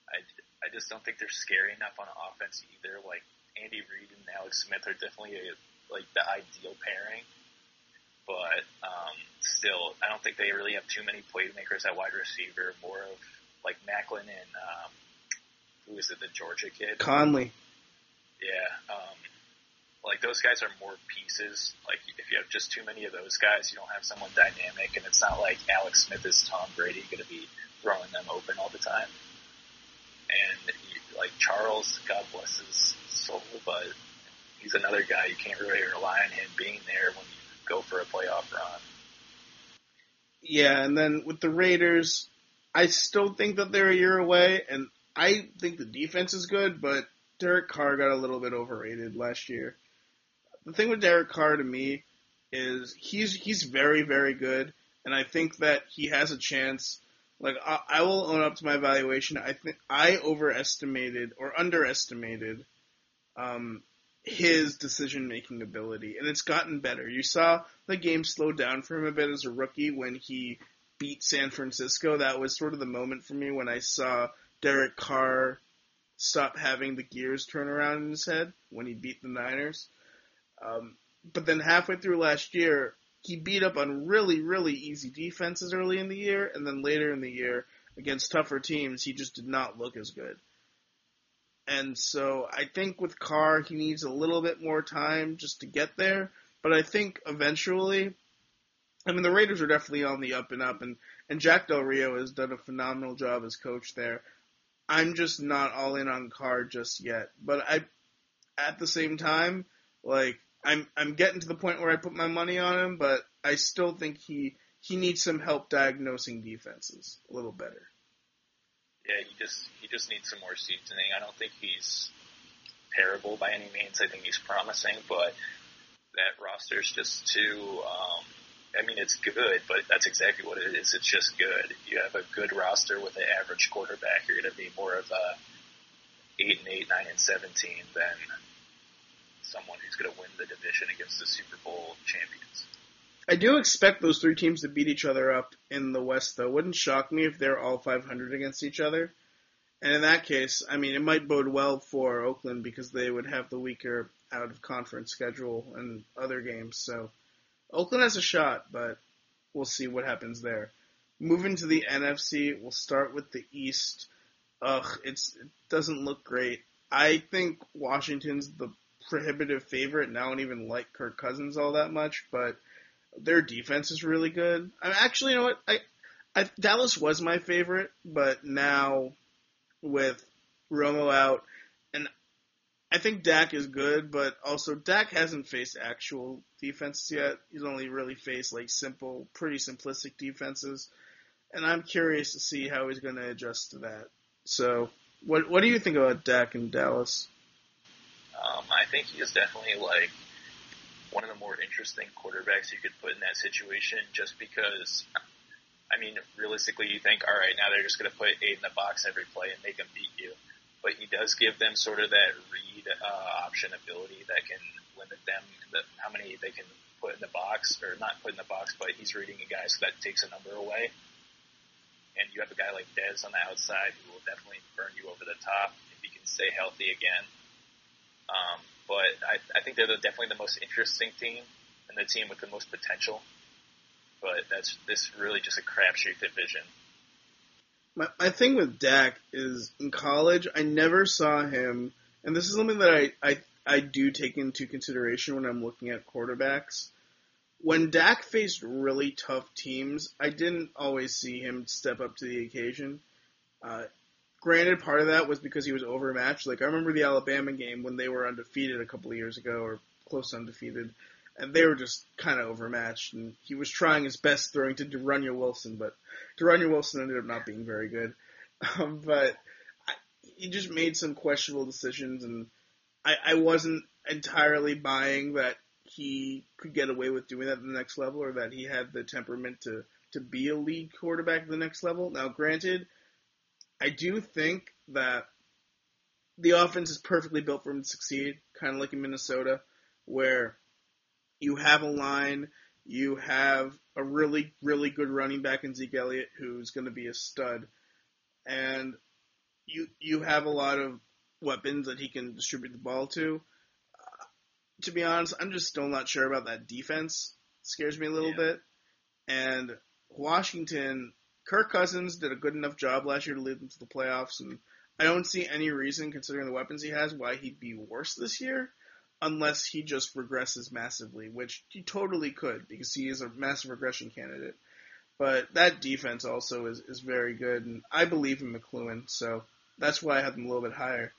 [SPEAKER 3] I, I just don't think they're scary enough on offense either. Like Andy Reid and Alex Smith are definitely a, like the ideal pairing, but um, still, I don't think they really have too many playmakers at wide receiver. More of like Maclin and um, who is it, the Georgia kid?
[SPEAKER 2] Conley.
[SPEAKER 3] Yeah, um, like those guys are more pieces. Like if you have just too many of those guys, you don't have someone dynamic, and it's not like Alex Smith is Tom Brady going to be throwing them open all the time. And like Charles, God bless his soul, but he's another guy you can't really rely on him being there when you go for a playoff run.
[SPEAKER 2] Yeah, and then with the Raiders, I still think that they're a year away, and I think the defense is good, but Derek Carr got a little bit overrated last year. The thing with Derek Carr to me is he's he's very very good, and I think that he has a chance. Like I, I will own up to my evaluation. I think I overestimated or underestimated um, his decision making ability, and it's gotten better. You saw the game slow down for him a bit as a rookie when he beat San Francisco, that was sort of the moment for me when I saw Derek Carr stop having the gears turn around in his head when he beat the Niners. Um, but then halfway through last year, he beat up on really, really easy defenses early in the year, and then later in the year, against tougher teams, he just did not look as good. And so I think with Carr, he needs a little bit more time just to get there. But I think eventually, I mean, the Raiders are definitely on the up and up, and, and Jack Del Rio has done a phenomenal job as coach there. I'm just not all in on Carr just yet. But I, at the same time, like I'm I'm getting to the point where I put my money on him, but I still think he he needs some help diagnosing defenses a little better.
[SPEAKER 3] Yeah, he just he just needs some more seasoning. I don't think he's terrible by any means. I think he's promising, but that roster's just too. Um, I mean, it's good, but that's exactly what it is. It's just good. You have a good roster with an average quarterback. You're going to be more of a eight and eight, nine and seventeen than someone who's going to win the division against the Super Bowl champions.
[SPEAKER 2] I do expect those three teams to beat each other up in the West, though. Wouldn't shock me if they're all 500 against each other. And in that case, I mean, it might bode well for Oakland because they would have the weaker out of conference schedule and other games. So Oakland has a shot, but we'll see what happens there. Moving to the NFC, we'll start with the East. Ugh, it's it doesn't look great. I think Washington's the prohibitive favorite, and I don't even like Kirk Cousins all that much, but their defense is really good. I'm actually, you know what? I, I Dallas was my favorite, but now with Romo out, and I think Dak is good, but also Dak hasn't faced actual defenses yet. He's only really faced like simple, pretty simplistic defenses, and I'm curious to see how he's going to adjust to that. So, what what do you think about Dak and Dallas?
[SPEAKER 3] Um, I think he is definitely like one of the more interesting quarterbacks you could put in that situation just because, I mean, realistically, you think, all right, now they're just going to put eight in the box every play and make them beat you. But he does give them sort of that read uh, option ability that can limit them, the, how many they can put in the box, or not put in the box, but he's reading a guy, so that takes a number away. And you have a guy like Dez on the outside who will definitely burn you over the top if he can stay healthy again. Um, but I, I think they're the, definitely the most interesting team and the team with the most potential. But that's this really just a crapshoot division.
[SPEAKER 2] My my thing with Dak is in college I never saw him, and this is something that I I I do take into consideration when I'm looking at quarterbacks. When Dak faced really tough teams, I didn't always see him step up to the occasion. Uh, Granted, part of that was because he was overmatched. Like I remember the Alabama game when they were undefeated a couple of years ago, or close undefeated, and they were just kind of overmatched. And he was trying his best throwing to De'Runnya Wilson, but De'Runnya Wilson ended up not being very good. Um, but I, he just made some questionable decisions, and I, I wasn't entirely buying that he could get away with doing that at the next level, or that he had the temperament to to be a lead quarterback at the next level. Now, granted I do think that the offense is perfectly built for him to succeed, kind of like in Minnesota, where you have a line, you have a really, really good running back in Zeke Elliott who's going to be a stud, and you you have a lot of weapons that he can distribute the ball to. Uh, to be honest, I'm just still not sure about that defense. It scares me a little yeah. bit, and Washington Kirk Cousins did a good enough job last year to lead them to the playoffs, and I don't see any reason, considering the weapons he has, why he'd be worse this year, unless he just regresses massively, which he totally could because he is a massive regression candidate. But that defense also is, is very good, and I believe in McCloughan, so that's why I have them a little bit higher.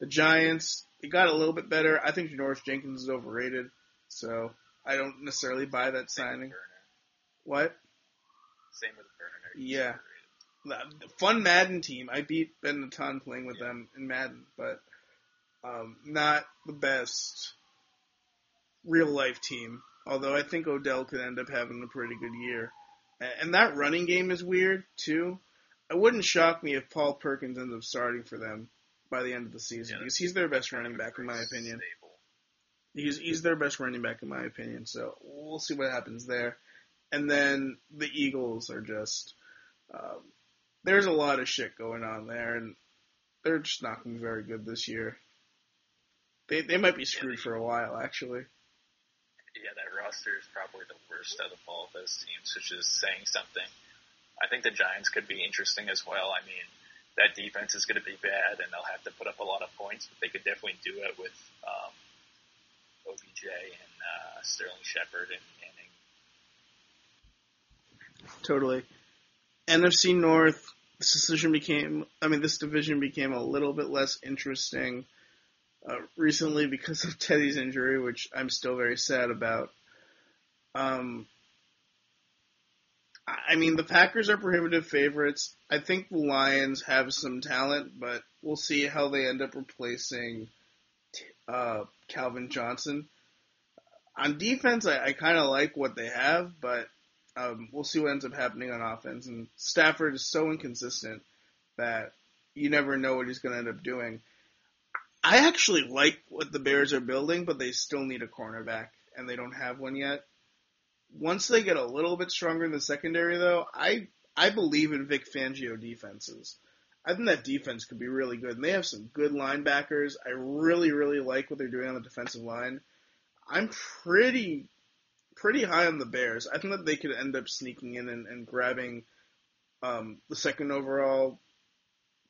[SPEAKER 2] The Giants, it got a little bit better. I think Janoris Jenkins is overrated, so I don't necessarily buy that signing. What?
[SPEAKER 3] Same with
[SPEAKER 2] yeah. Fun Madden team. I beat Ben a ton playing with yeah. them in Madden, but um, not the best real life team. Although I think Odell could end up having a pretty good year. And that running game is weird too. It wouldn't shock me if Paul Perkins ends up starting for them by the end of the season yeah, because he's their best running back in my opinion. Stable. He's he's their best running back in my opinion. So we'll see what happens there. and then the Eagles are just um, there's a lot of shit going on there, and they're just not going to be very good this year. They they might be screwed for a while, actually.
[SPEAKER 3] Yeah, that roster is probably the worst out of all of those teams, which is saying something. I think the Giants could be interesting as well. I mean, that defense is going to be bad, and they'll have to put up a lot of points, but they could definitely do it with um, OBJ and uh, Sterling Shepard and Manning.
[SPEAKER 2] Totally. NFC North, this decision became, I mean, this division became a little bit less interesting uh, recently because of Teddy's injury, which I'm still very sad about. Um, I mean, the Packers are prohibitive favorites. I think the Lions have some talent, but we'll see how they end up replacing uh, Calvin Johnson. On defense, I, I kind of like what they have, but um, we'll see what ends up happening on offense. And Stafford is so inconsistent that you never know what he's going to end up doing. I actually like what the Bears are building, but they still need a cornerback, and they don't have one yet once they get a little bit stronger in the secondary, though, I I believe in Vic Fangio defenses. I think that defense could be really good, and they have some good linebackers. I really, really like what they're doing on the defensive line. I'm pretty, pretty high on the Bears. I think that they could end up sneaking in and, and grabbing um, the second overall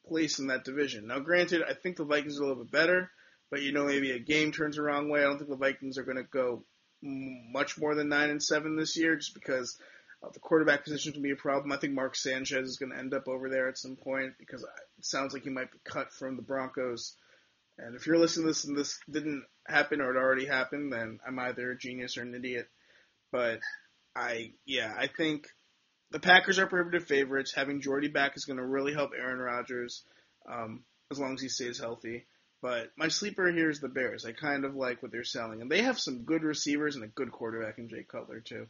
[SPEAKER 2] place in that division. Now, granted, I think the Vikings are a little bit better, but you know, maybe a game turns the wrong way. I don't think the Vikings are going to go much more than nine and seven this year, just because uh, the quarterback position can be a problem. I think Mark Sanchez is going to end up over there at some point because it sounds like he might be cut from the Broncos. And if you're listening to this and this didn't happen or it already happened, then I'm either a genius or an idiot. But I, yeah, I think the Packers are prohibitive favorites. Having Jordy back is going to really help Aaron Rodgers um, as long as he stays healthy. But my sleeper here is the Bears. I kind of like what they're selling, and they have some good receivers and a good quarterback in Jay Cutler too.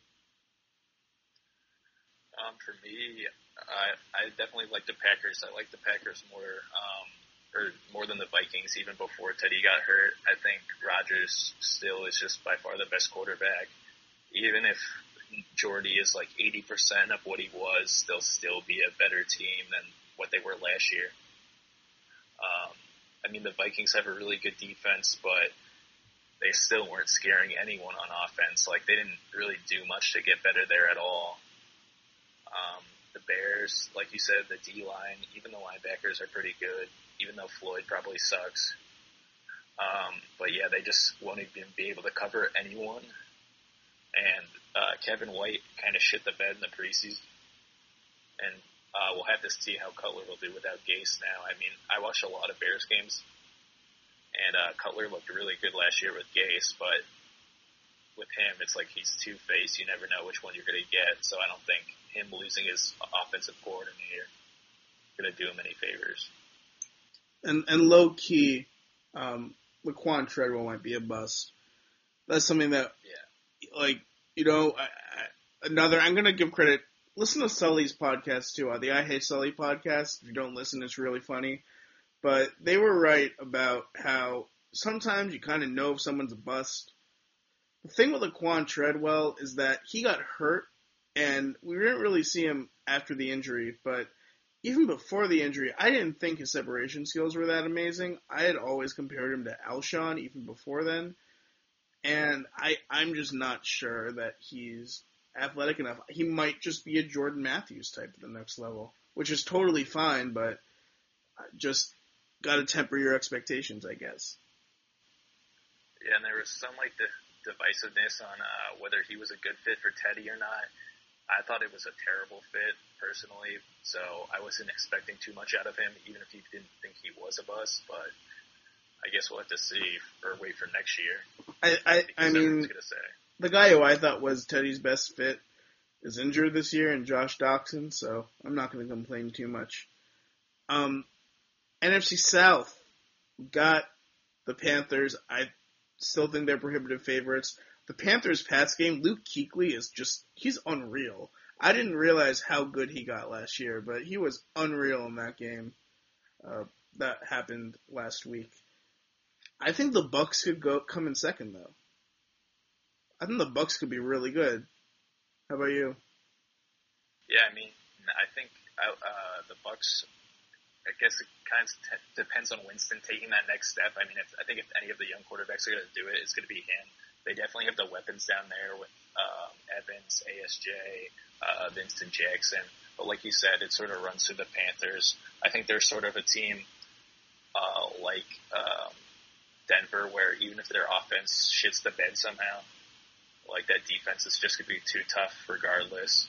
[SPEAKER 3] Um, for me, I I definitely like the Packers. I like the Packers more, um, or more than the Vikings. Even before Teddy got hurt, I think Rodgers still is just by far the best quarterback. Even if Jordy is like 80% of what he was, they'll still be a better team than what they were last year. Um, I mean, the Vikings have a really good defense, but they still weren't scaring anyone on offense. Like they didn't really do much to get better there at all. Um, the Bears, like you said, the D line, even the linebackers are pretty good, even though Floyd probably sucks. Um, but yeah, they just won't even be able to cover anyone. And uh, Kevin White kind of shit the bed in the preseason, and uh, we'll have to see how Cutler will do without Gase now. I mean, I watched a lot of Bears games, and uh, Cutler looked really good last year with Gase, but with him, it's like he's two faced. You never know which one you're going to get. So I don't think him losing his offensive coordinator going to do him any favors.
[SPEAKER 2] And and low key, um, Laquan Treadwell might be a bust. That's something that,
[SPEAKER 3] yeah.
[SPEAKER 2] Like you know, another. I'm to give credit listen to Sully's podcast too, uh, the I Hate Sully podcast. If you don't listen, it's really funny. But they were right about how sometimes you kind of know if someone's a bust. The thing with Laquan Treadwell is that he got hurt, and we didn't really see him after the injury. But even before the injury, I didn't think his separation skills were that amazing. I had always compared him to Alshon even before then. And I, I'm just not sure that he's athletic enough, he might just be a Jordan Matthews type at the next level, which is totally fine, but just got to temper your expectations, I guess.
[SPEAKER 3] Yeah, and there was some like the divisiveness on uh, whether he was a good fit for Teddy or not. I thought it was a terrible fit personally, so I wasn't expecting too much out of him, even if you didn't think he was a bust. But I guess we'll have to see or wait for next year.
[SPEAKER 2] I I, I mean, the guy who I thought was Teddy's best fit is injured this year, and Josh Doctson, so I'm not going to complain too much. Um, NFC South got the Panthers. I still think they're prohibitive favorites. The Panthers pass game, Luke Kuechly is just, he's unreal. I didn't realize how good he got last year, but he was unreal in that game. Uh, that happened last week. I think the Bucks could go come in second though. I think the Bucks could be really good. How about you?
[SPEAKER 3] Yeah, I mean, I think uh, the Bucks. I guess it kind of t- depends on Winston taking that next step. I mean, if, I think if any of the young quarterbacks are going to do it, it's going to be him. They definitely have the weapons down there with um, Evans, ASJ, uh, Vincent Jackson. But like you said, it sort of runs through the Panthers. I think they're sort of a team uh, like um, Denver, where even if their offense shits the bed somehow, like that defense is just going to be too tough regardless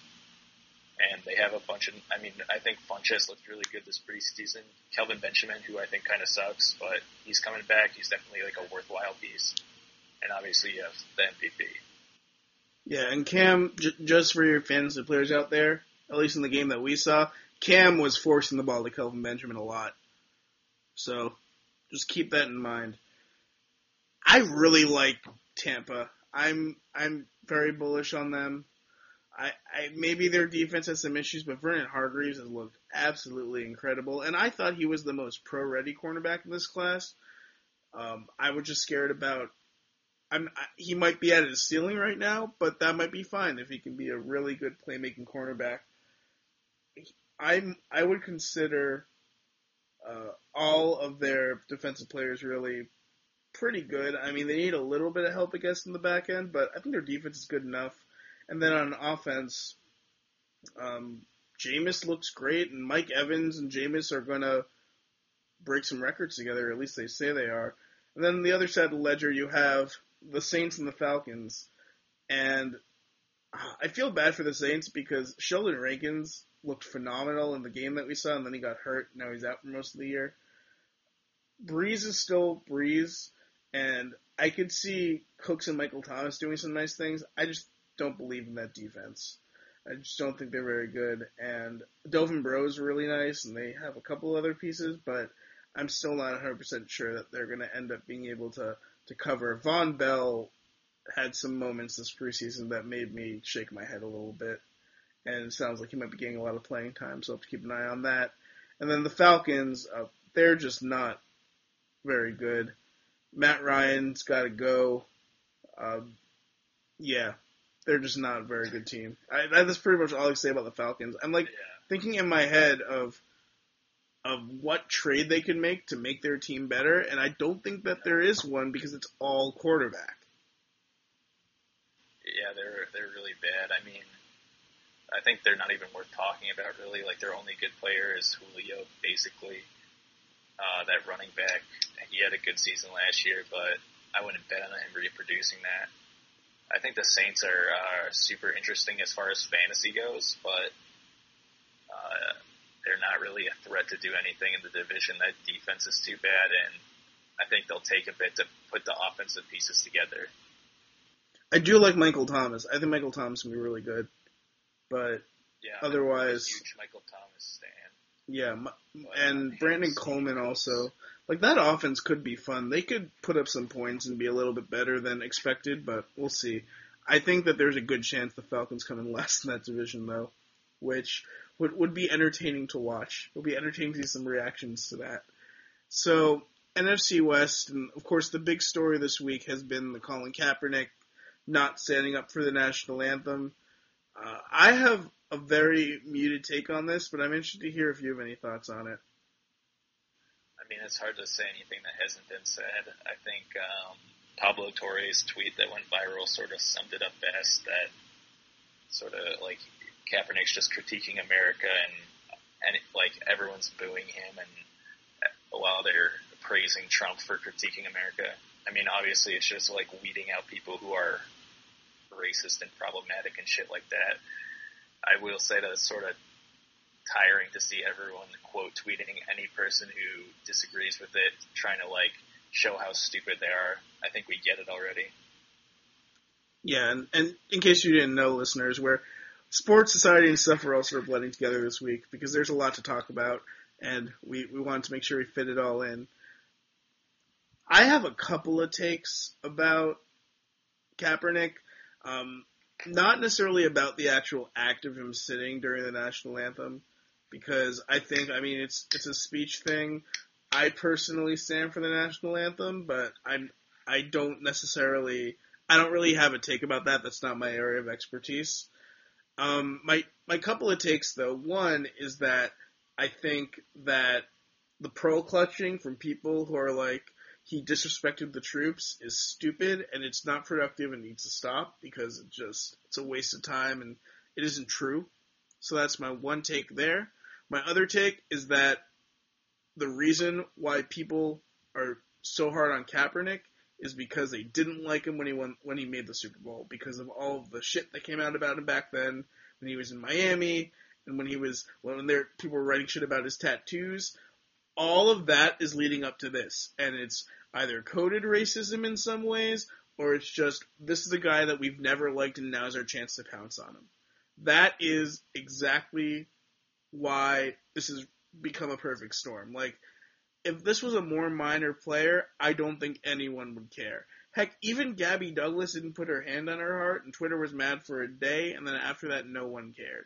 [SPEAKER 3] and they have a bunch of. I mean, I think Funchess looked really good this preseason. Kelvin Benjamin, who I think kind of sucks, but he's coming back. He's definitely like a worthwhile piece, and obviously you have the MVP.
[SPEAKER 2] Yeah, and Cam, j- just for your fantasy players out there, at least in the game that we saw, Cam was forcing the ball to Kelvin Benjamin a lot. So just keep that in mind. I really like Tampa. I'm I'm very bullish on them. I, I maybe their defense has some issues, but Vernon Hargreaves has looked absolutely incredible, and I thought he was the most pro-ready cornerback in this class. Um, I was just scared about. I'm I, he might be at his ceiling right now, but that might be fine if he can be a really good playmaking cornerback. I'm I would consider uh, all of their defensive players really pretty good. I mean, they need a little bit of help, I guess, in the back end, but I think their defense is good enough and then on offense, um, Jameis looks great, and Mike Evans and Jameis are going to break some records together. At least they say they are. And then on the other side of the ledger, you have the Saints and the Falcons. And I feel bad for the Saints because Sheldon Rankins looked phenomenal in the game that we saw, and then he got hurt. Now he's out for most of the year. Brees is still Brees, and I could see Cooks and Michael Thomas doing some nice things. I just don't believe in that defense. I just don't think they're very good. And Delvin Breaux's really nice, and they have a couple other pieces, but I'm still not 100% sure that they're going to end up being able to, to cover. Vonn Bell had some moments this preseason that made me shake my head a little bit, and it sounds like he might be getting a lot of playing time, so I'll have to keep an eye on that. And then the Falcons, uh, they're just not very good. Matt Ryan's got to go. Uh, yeah, they're just not a very good team. I, that's pretty much all I say about the Falcons. I'm like
[SPEAKER 3] Yeah.
[SPEAKER 2] thinking in my head of of what trade they can make to make their team better, and I don't think that there is one because it's all quarterback.
[SPEAKER 3] Yeah, they're they're really bad. I mean, I think they're not even worth talking about really. Like their only good player is Julio, basically. Uh, that running back, he had a good season last year, but I wouldn't bet on him reproducing that. I think the Saints are uh, super interesting as far as fantasy goes, but uh, they're not really a threat to do anything in the division. That defense is too bad, and I think they'll take a bit to put the offensive pieces together.
[SPEAKER 2] I do like Michael Thomas. I think Michael Thomas can be really good, but
[SPEAKER 3] Yeah,
[SPEAKER 2] Otherwise-
[SPEAKER 3] I'm a huge Michael Thomas stan.
[SPEAKER 2] Yeah, and Brandon Coleman also. Like that offense could be fun. They could put up some points and be a little bit better than expected, but we'll see. I think that there's a good chance the Falcons come in last in that division, though, which would would be entertaining to watch. It'll be entertaining to see some reactions to that. So NFC West, and of course the big story this week has been the Colin Kaepernick not standing up for the national anthem. Uh, I have a very muted take on this, but I'm interested to hear if you have any thoughts on it.
[SPEAKER 3] I mean, it's hard to say anything that hasn't been said. I think um, Pablo Torre's tweet that went viral sort of summed it up best. That sort of like Kaepernick's just critiquing America, and and like everyone's booing him, and uh, while they're praising Trump for critiquing America. I mean, obviously, it's just like weeding out people who are racist and problematic and shit like that. I will say that it's sort of tiring to see everyone quote tweeting any person who disagrees with it, trying to like show how stupid they are. I think we get it already.
[SPEAKER 2] Yeah, and, and in case you didn't know, listeners, where sports, society, and stuff are all sort of blending together this week because there's a lot to talk about, and we, we wanted to make sure we fit it all in. I have a couple of takes about Kaepernick, um, not necessarily about the actual act of him sitting during the national anthem, because I think, I mean, it's it's a speech thing. I personally stand for the national anthem, but I'm I don't necessarily I don't really have a take about that. That's not my area of expertise. Um, my my couple of takes though. One is that I think that the pearl clutching from people who are like he disrespected the troops is stupid and it's not productive and needs to stop because it just it's a waste of time and it isn't true. So that's my one take there. My other take is that the reason why people are so hard on Kaepernick is because they didn't like him when he won when he made the Super Bowl because of all of the shit that came out about him back then when he was in Miami and when he was when there people were writing shit about his tattoos. All of that is leading up to this, and it's either coded racism in some ways, or it's just this is a guy that we've never liked, and now's our chance to pounce on him. That is exactly why this has become a perfect storm. Like if this was a more minor player, I don't think anyone would care. Heck, even Gabby Douglas didn't put her hand on her heart, and Twitter was mad for a day, and then after that, no one cared.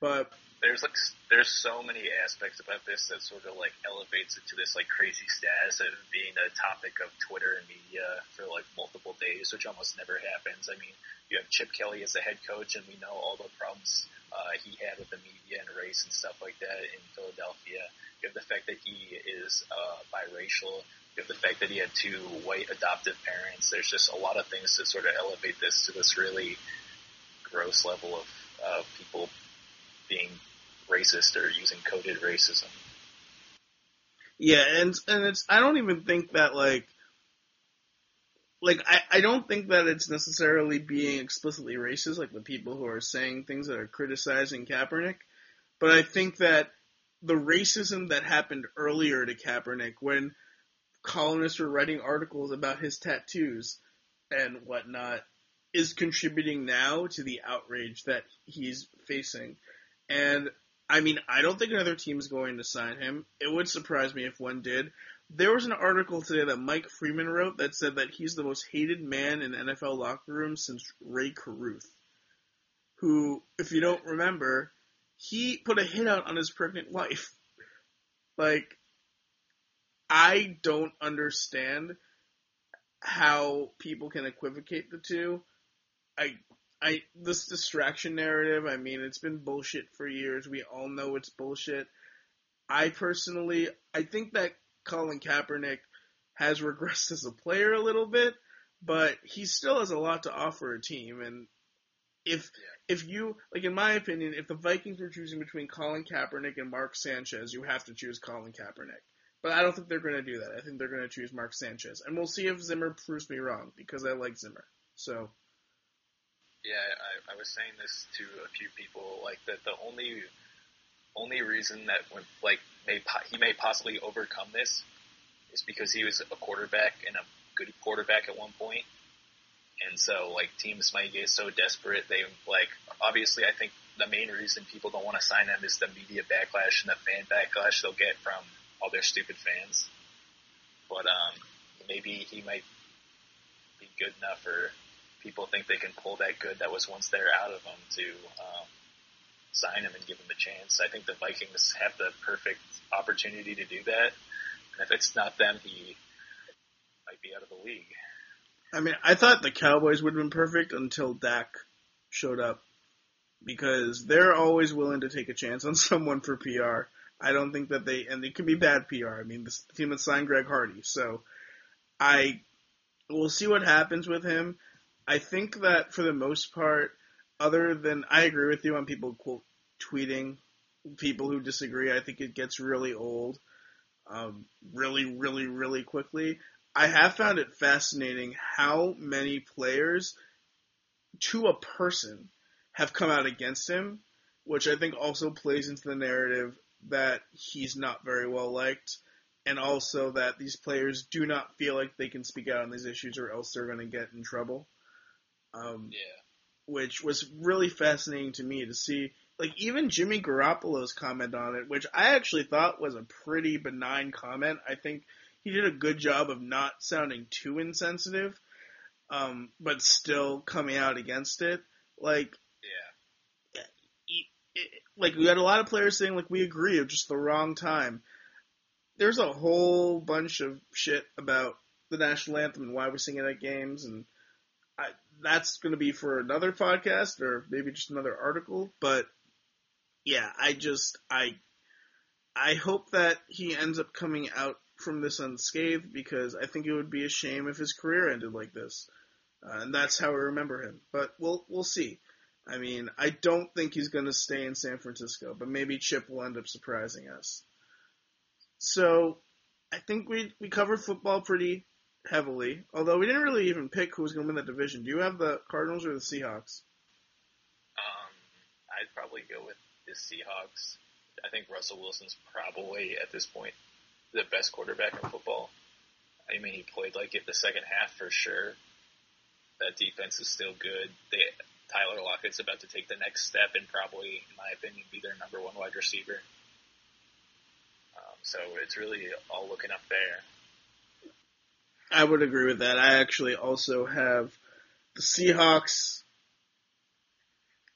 [SPEAKER 2] But
[SPEAKER 3] there's like there's so many aspects about this that sort of like elevates it to this like crazy status of being a topic of Twitter and media for like multiple days, which almost never happens. I mean, you have Chip Kelly as the head coach, and we know all the problems uh, he had with the media and race and stuff like that in Philadelphia. You have the fact that he is uh, biracial. You have the fact that he had two white adoptive parents. There's just a lot of things to sort of elevate this to this really gross level of uh, people being racist or using coded racism.
[SPEAKER 2] Yeah, and and it's I don't even think that like like I, I don't think that it's necessarily being explicitly racist, like the people who are saying things that are criticizing Kaepernick, but I think that the racism that happened earlier to Kaepernick when columnists were writing articles about his tattoos and whatnot is contributing now to the outrage that he's facing. And I mean, I don't think another team is going to sign him. It would surprise me if one did. There was an article today that Mike Freeman wrote that said that he's the most hated man in NFL locker rooms since Rae Carruth, who, if you don't remember, he put a hit out on his pregnant wife. Like, I don't understand how people can equivocate the two. I I this distraction narrative, I mean, it's been bullshit for years. We all know it's bullshit. I personally, I think that Colin Kaepernick has regressed as a player a little bit, but he still has a lot to offer a team. And if if you like, in my opinion, if the Vikings were choosing between Colin Kaepernick and Mark Sanchez, you have to choose Colin Kaepernick. But I don't think they're going to do that. I think they're going to choose Mark Sanchez, and we'll see if Zimmer proves me wrong because I like Zimmer. So.
[SPEAKER 3] Yeah, I, I was saying this to a few people, like that the only only reason that when, like may he may possibly overcome this is because he was a quarterback and a good quarterback at one point, and so like teams might get so desperate they like obviously I think the main reason people don't want to sign him is the media backlash and the fan backlash they'll get from all their stupid fans. But um, maybe he might be good enough for people think they can pull that good that was once there out of him to um, sign him and give him a chance. I think the Vikings have the perfect opportunity to do that. And if it's not them, he might be out of the league.
[SPEAKER 2] I mean, I thought the Cowboys would have been perfect until Dak showed up because they're always willing to take a chance on someone for PR. I don't think that they, and it could be bad PR. I mean, the team that signed Greg Hardy, so I will see what happens with him. I think that for the most part, other than I agree with you on people quote tweeting people who disagree. I think it gets really old, um, really, really, really quickly. I have found it fascinating how many players, to a person, have come out against him, which I think also plays into the narrative that he's not very well liked, and also that these players do not feel like they can speak out on these issues or else they're going to get in trouble. Um,
[SPEAKER 3] Yeah.
[SPEAKER 2] which was really fascinating to me to see. Like even Jimmy Garoppolo's comment on it, which I actually thought was a pretty benign comment. I think he did a good job of not sounding too insensitive, um, but still coming out against it. Like,
[SPEAKER 3] Yeah.
[SPEAKER 2] it- like we had a lot of players saying like we agree at just the wrong time. There's a whole bunch of shit about the national anthem and why we sing it at games, and I, that's going to be for another podcast or maybe just another article. But yeah, I just I I hope that he ends up coming out from this unscathed because I think it would be a shame if his career ended like this, uh, and that's how I remember him. But we'll we'll see. I mean, I don't think he's going to stay in San Francisco, but maybe Chip will end up surprising us. So, I think we we covered football pretty heavily, although we didn't really even pick who was going to win that division. Do you have the Cardinals or the Seahawks?
[SPEAKER 3] Um, I'd probably go with the Seahawks. I think Russell Wilson's probably at this point the best quarterback in football. I mean, he played like it the second half for sure. That defense is still good. They, Tyler Lockett's about to take the next step and probably, in my opinion, be their number one wide receiver. Um, so it's really all looking up there.
[SPEAKER 2] I would agree with that. I actually also have the Seahawks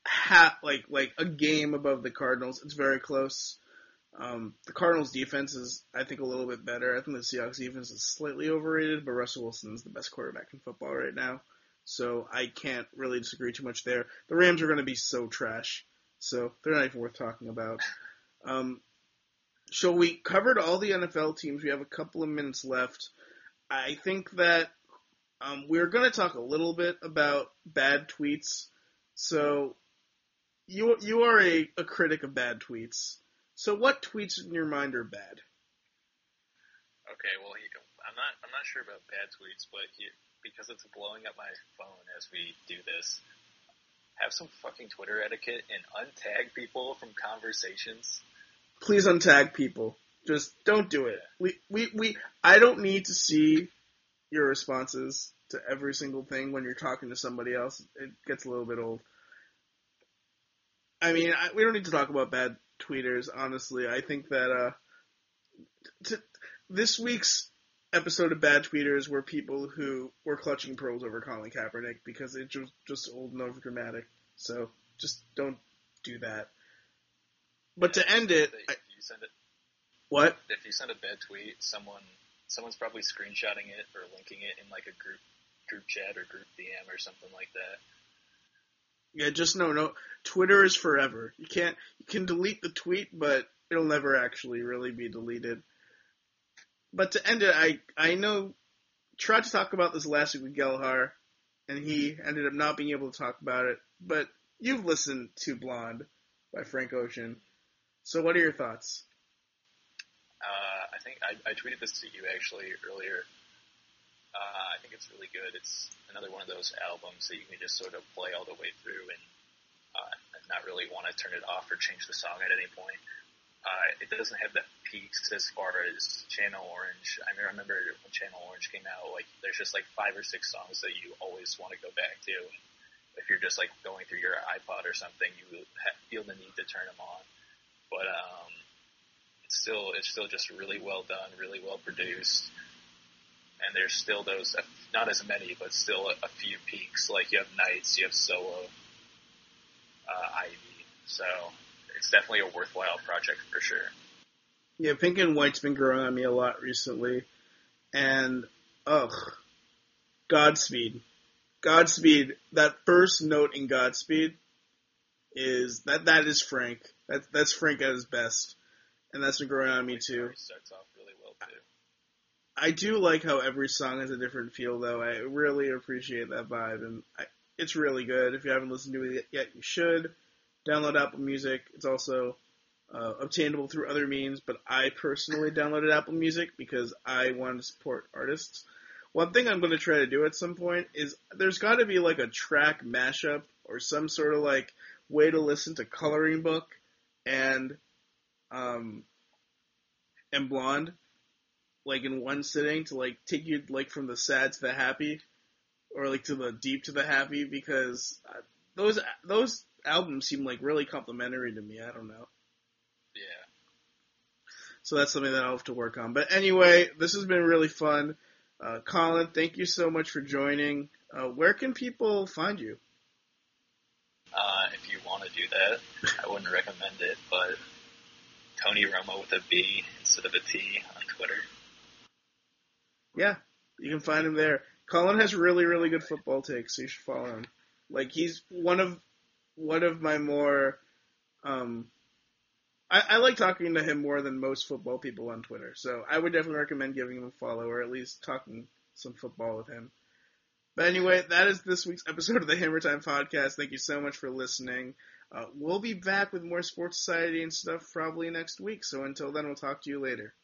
[SPEAKER 2] ha- like like a game above the Cardinals. It's very close. Um, the Cardinals defense is, I think, a little bit better. I think the Seahawks defense is slightly overrated, but Russell Wilson is the best quarterback in football right now. So I can't really disagree too much there. The Rams are going to be so trash, so they're not even worth talking about. Um, so we covered all the NFL teams. We have a couple of minutes left. I think that um, we're going to talk a little bit about bad tweets. So you you are a, a critic of bad tweets. So what tweets in your mind are bad?
[SPEAKER 3] Okay, well, he, I'm not I'm not sure about bad tweets, but he, because it's blowing up my phone as we do this, have some fucking Twitter etiquette and untag people from conversations.
[SPEAKER 2] Please untag people. Just don't do it. We, we, we, I don't need to see your responses to every single thing when you're talking to somebody else. It gets a little bit old. I mean, I, we don't need to talk about bad tweeters, honestly. I think that, uh, t- this week's episode of Bad Tweeters were people who were clutching pearls over Colin Kaepernick because it was just old and over dramatic. So just don't do that. But to end it,
[SPEAKER 3] If you send it,
[SPEAKER 2] what?
[SPEAKER 3] if you send a bad tweet, someone someone's probably screenshotting it or linking it in like a group group chat or group DM or something like that.
[SPEAKER 2] Yeah, just no, no. Twitter is forever. You can't, you can delete the tweet, but it'll never actually really be deleted. But to end it, I, I know, tried to talk about this last week with Gelhar, and he ended up not being able to talk about it. But you've listened to Blonde by Frank Ocean. So what are your thoughts?
[SPEAKER 3] Uh, I think I, I tweeted this to you actually earlier. Uh, I think it's really good. It's another one of those albums that you can just sort of play all the way through and, uh, and not really want to turn it off or change the song at any point. Uh, it doesn't have the peaks as far as Channel Orange. I mean, I remember when Channel Orange came out, like there's just like five or six songs that you always want to go back to. If you're just like going through your iPod or something, you feel the need to turn them on. But um, still it's still just really well done, really well produced. And there's still those, not as many, but still a, a few peaks. Like you have Nights, you have Solo, uh, Ivy. So it's definitely a worthwhile project for sure.
[SPEAKER 2] Yeah, Pink and White's been growing on me a lot recently, and ugh, Godspeed, Godspeed. That first note in Godspeed is that that is Frank. That that's Frank at his best, and that's been growing on me too.
[SPEAKER 3] Starts off really well too.
[SPEAKER 2] I do like how every song has a different feel, though. I really appreciate that vibe, and I, it's really good. If you haven't listened to it yet, you should. Download Apple Music. It's also uh, obtainable through other means, but I personally downloaded Apple Music because I want to support artists. One thing I'm going to try to do at some point is there's got to be like a track mashup or some sort of like way to listen to Coloring Book and um and Blonde like in one sitting to like take you like from the sad to the happy or like to the deep to the happy because uh, those those albums seem like really complimentary to me. I don't know.
[SPEAKER 3] Yeah.
[SPEAKER 2] So that's something that I'll have to work on. But anyway, this has been really fun. Uh, Colin, thank you so much for joining. Uh, where can people find you?
[SPEAKER 3] Uh, if you want to do that, I wouldn't recommend it, but Tony Romo with a B instead of a T on Twitter.
[SPEAKER 2] Yeah, you can find him there. Colin has really, really good football takes, so you should follow him. Like he's one of one of my more um I, I like talking to him more than most football people on Twitter. So I would definitely recommend giving him a follow or at least talking some football with him. But anyway, that is this week's episode of the Hammer Time Podcast. Thank you so much for listening. Uh, we'll be back with more Sports Society and stuff probably next week. So until then, we'll talk to you later.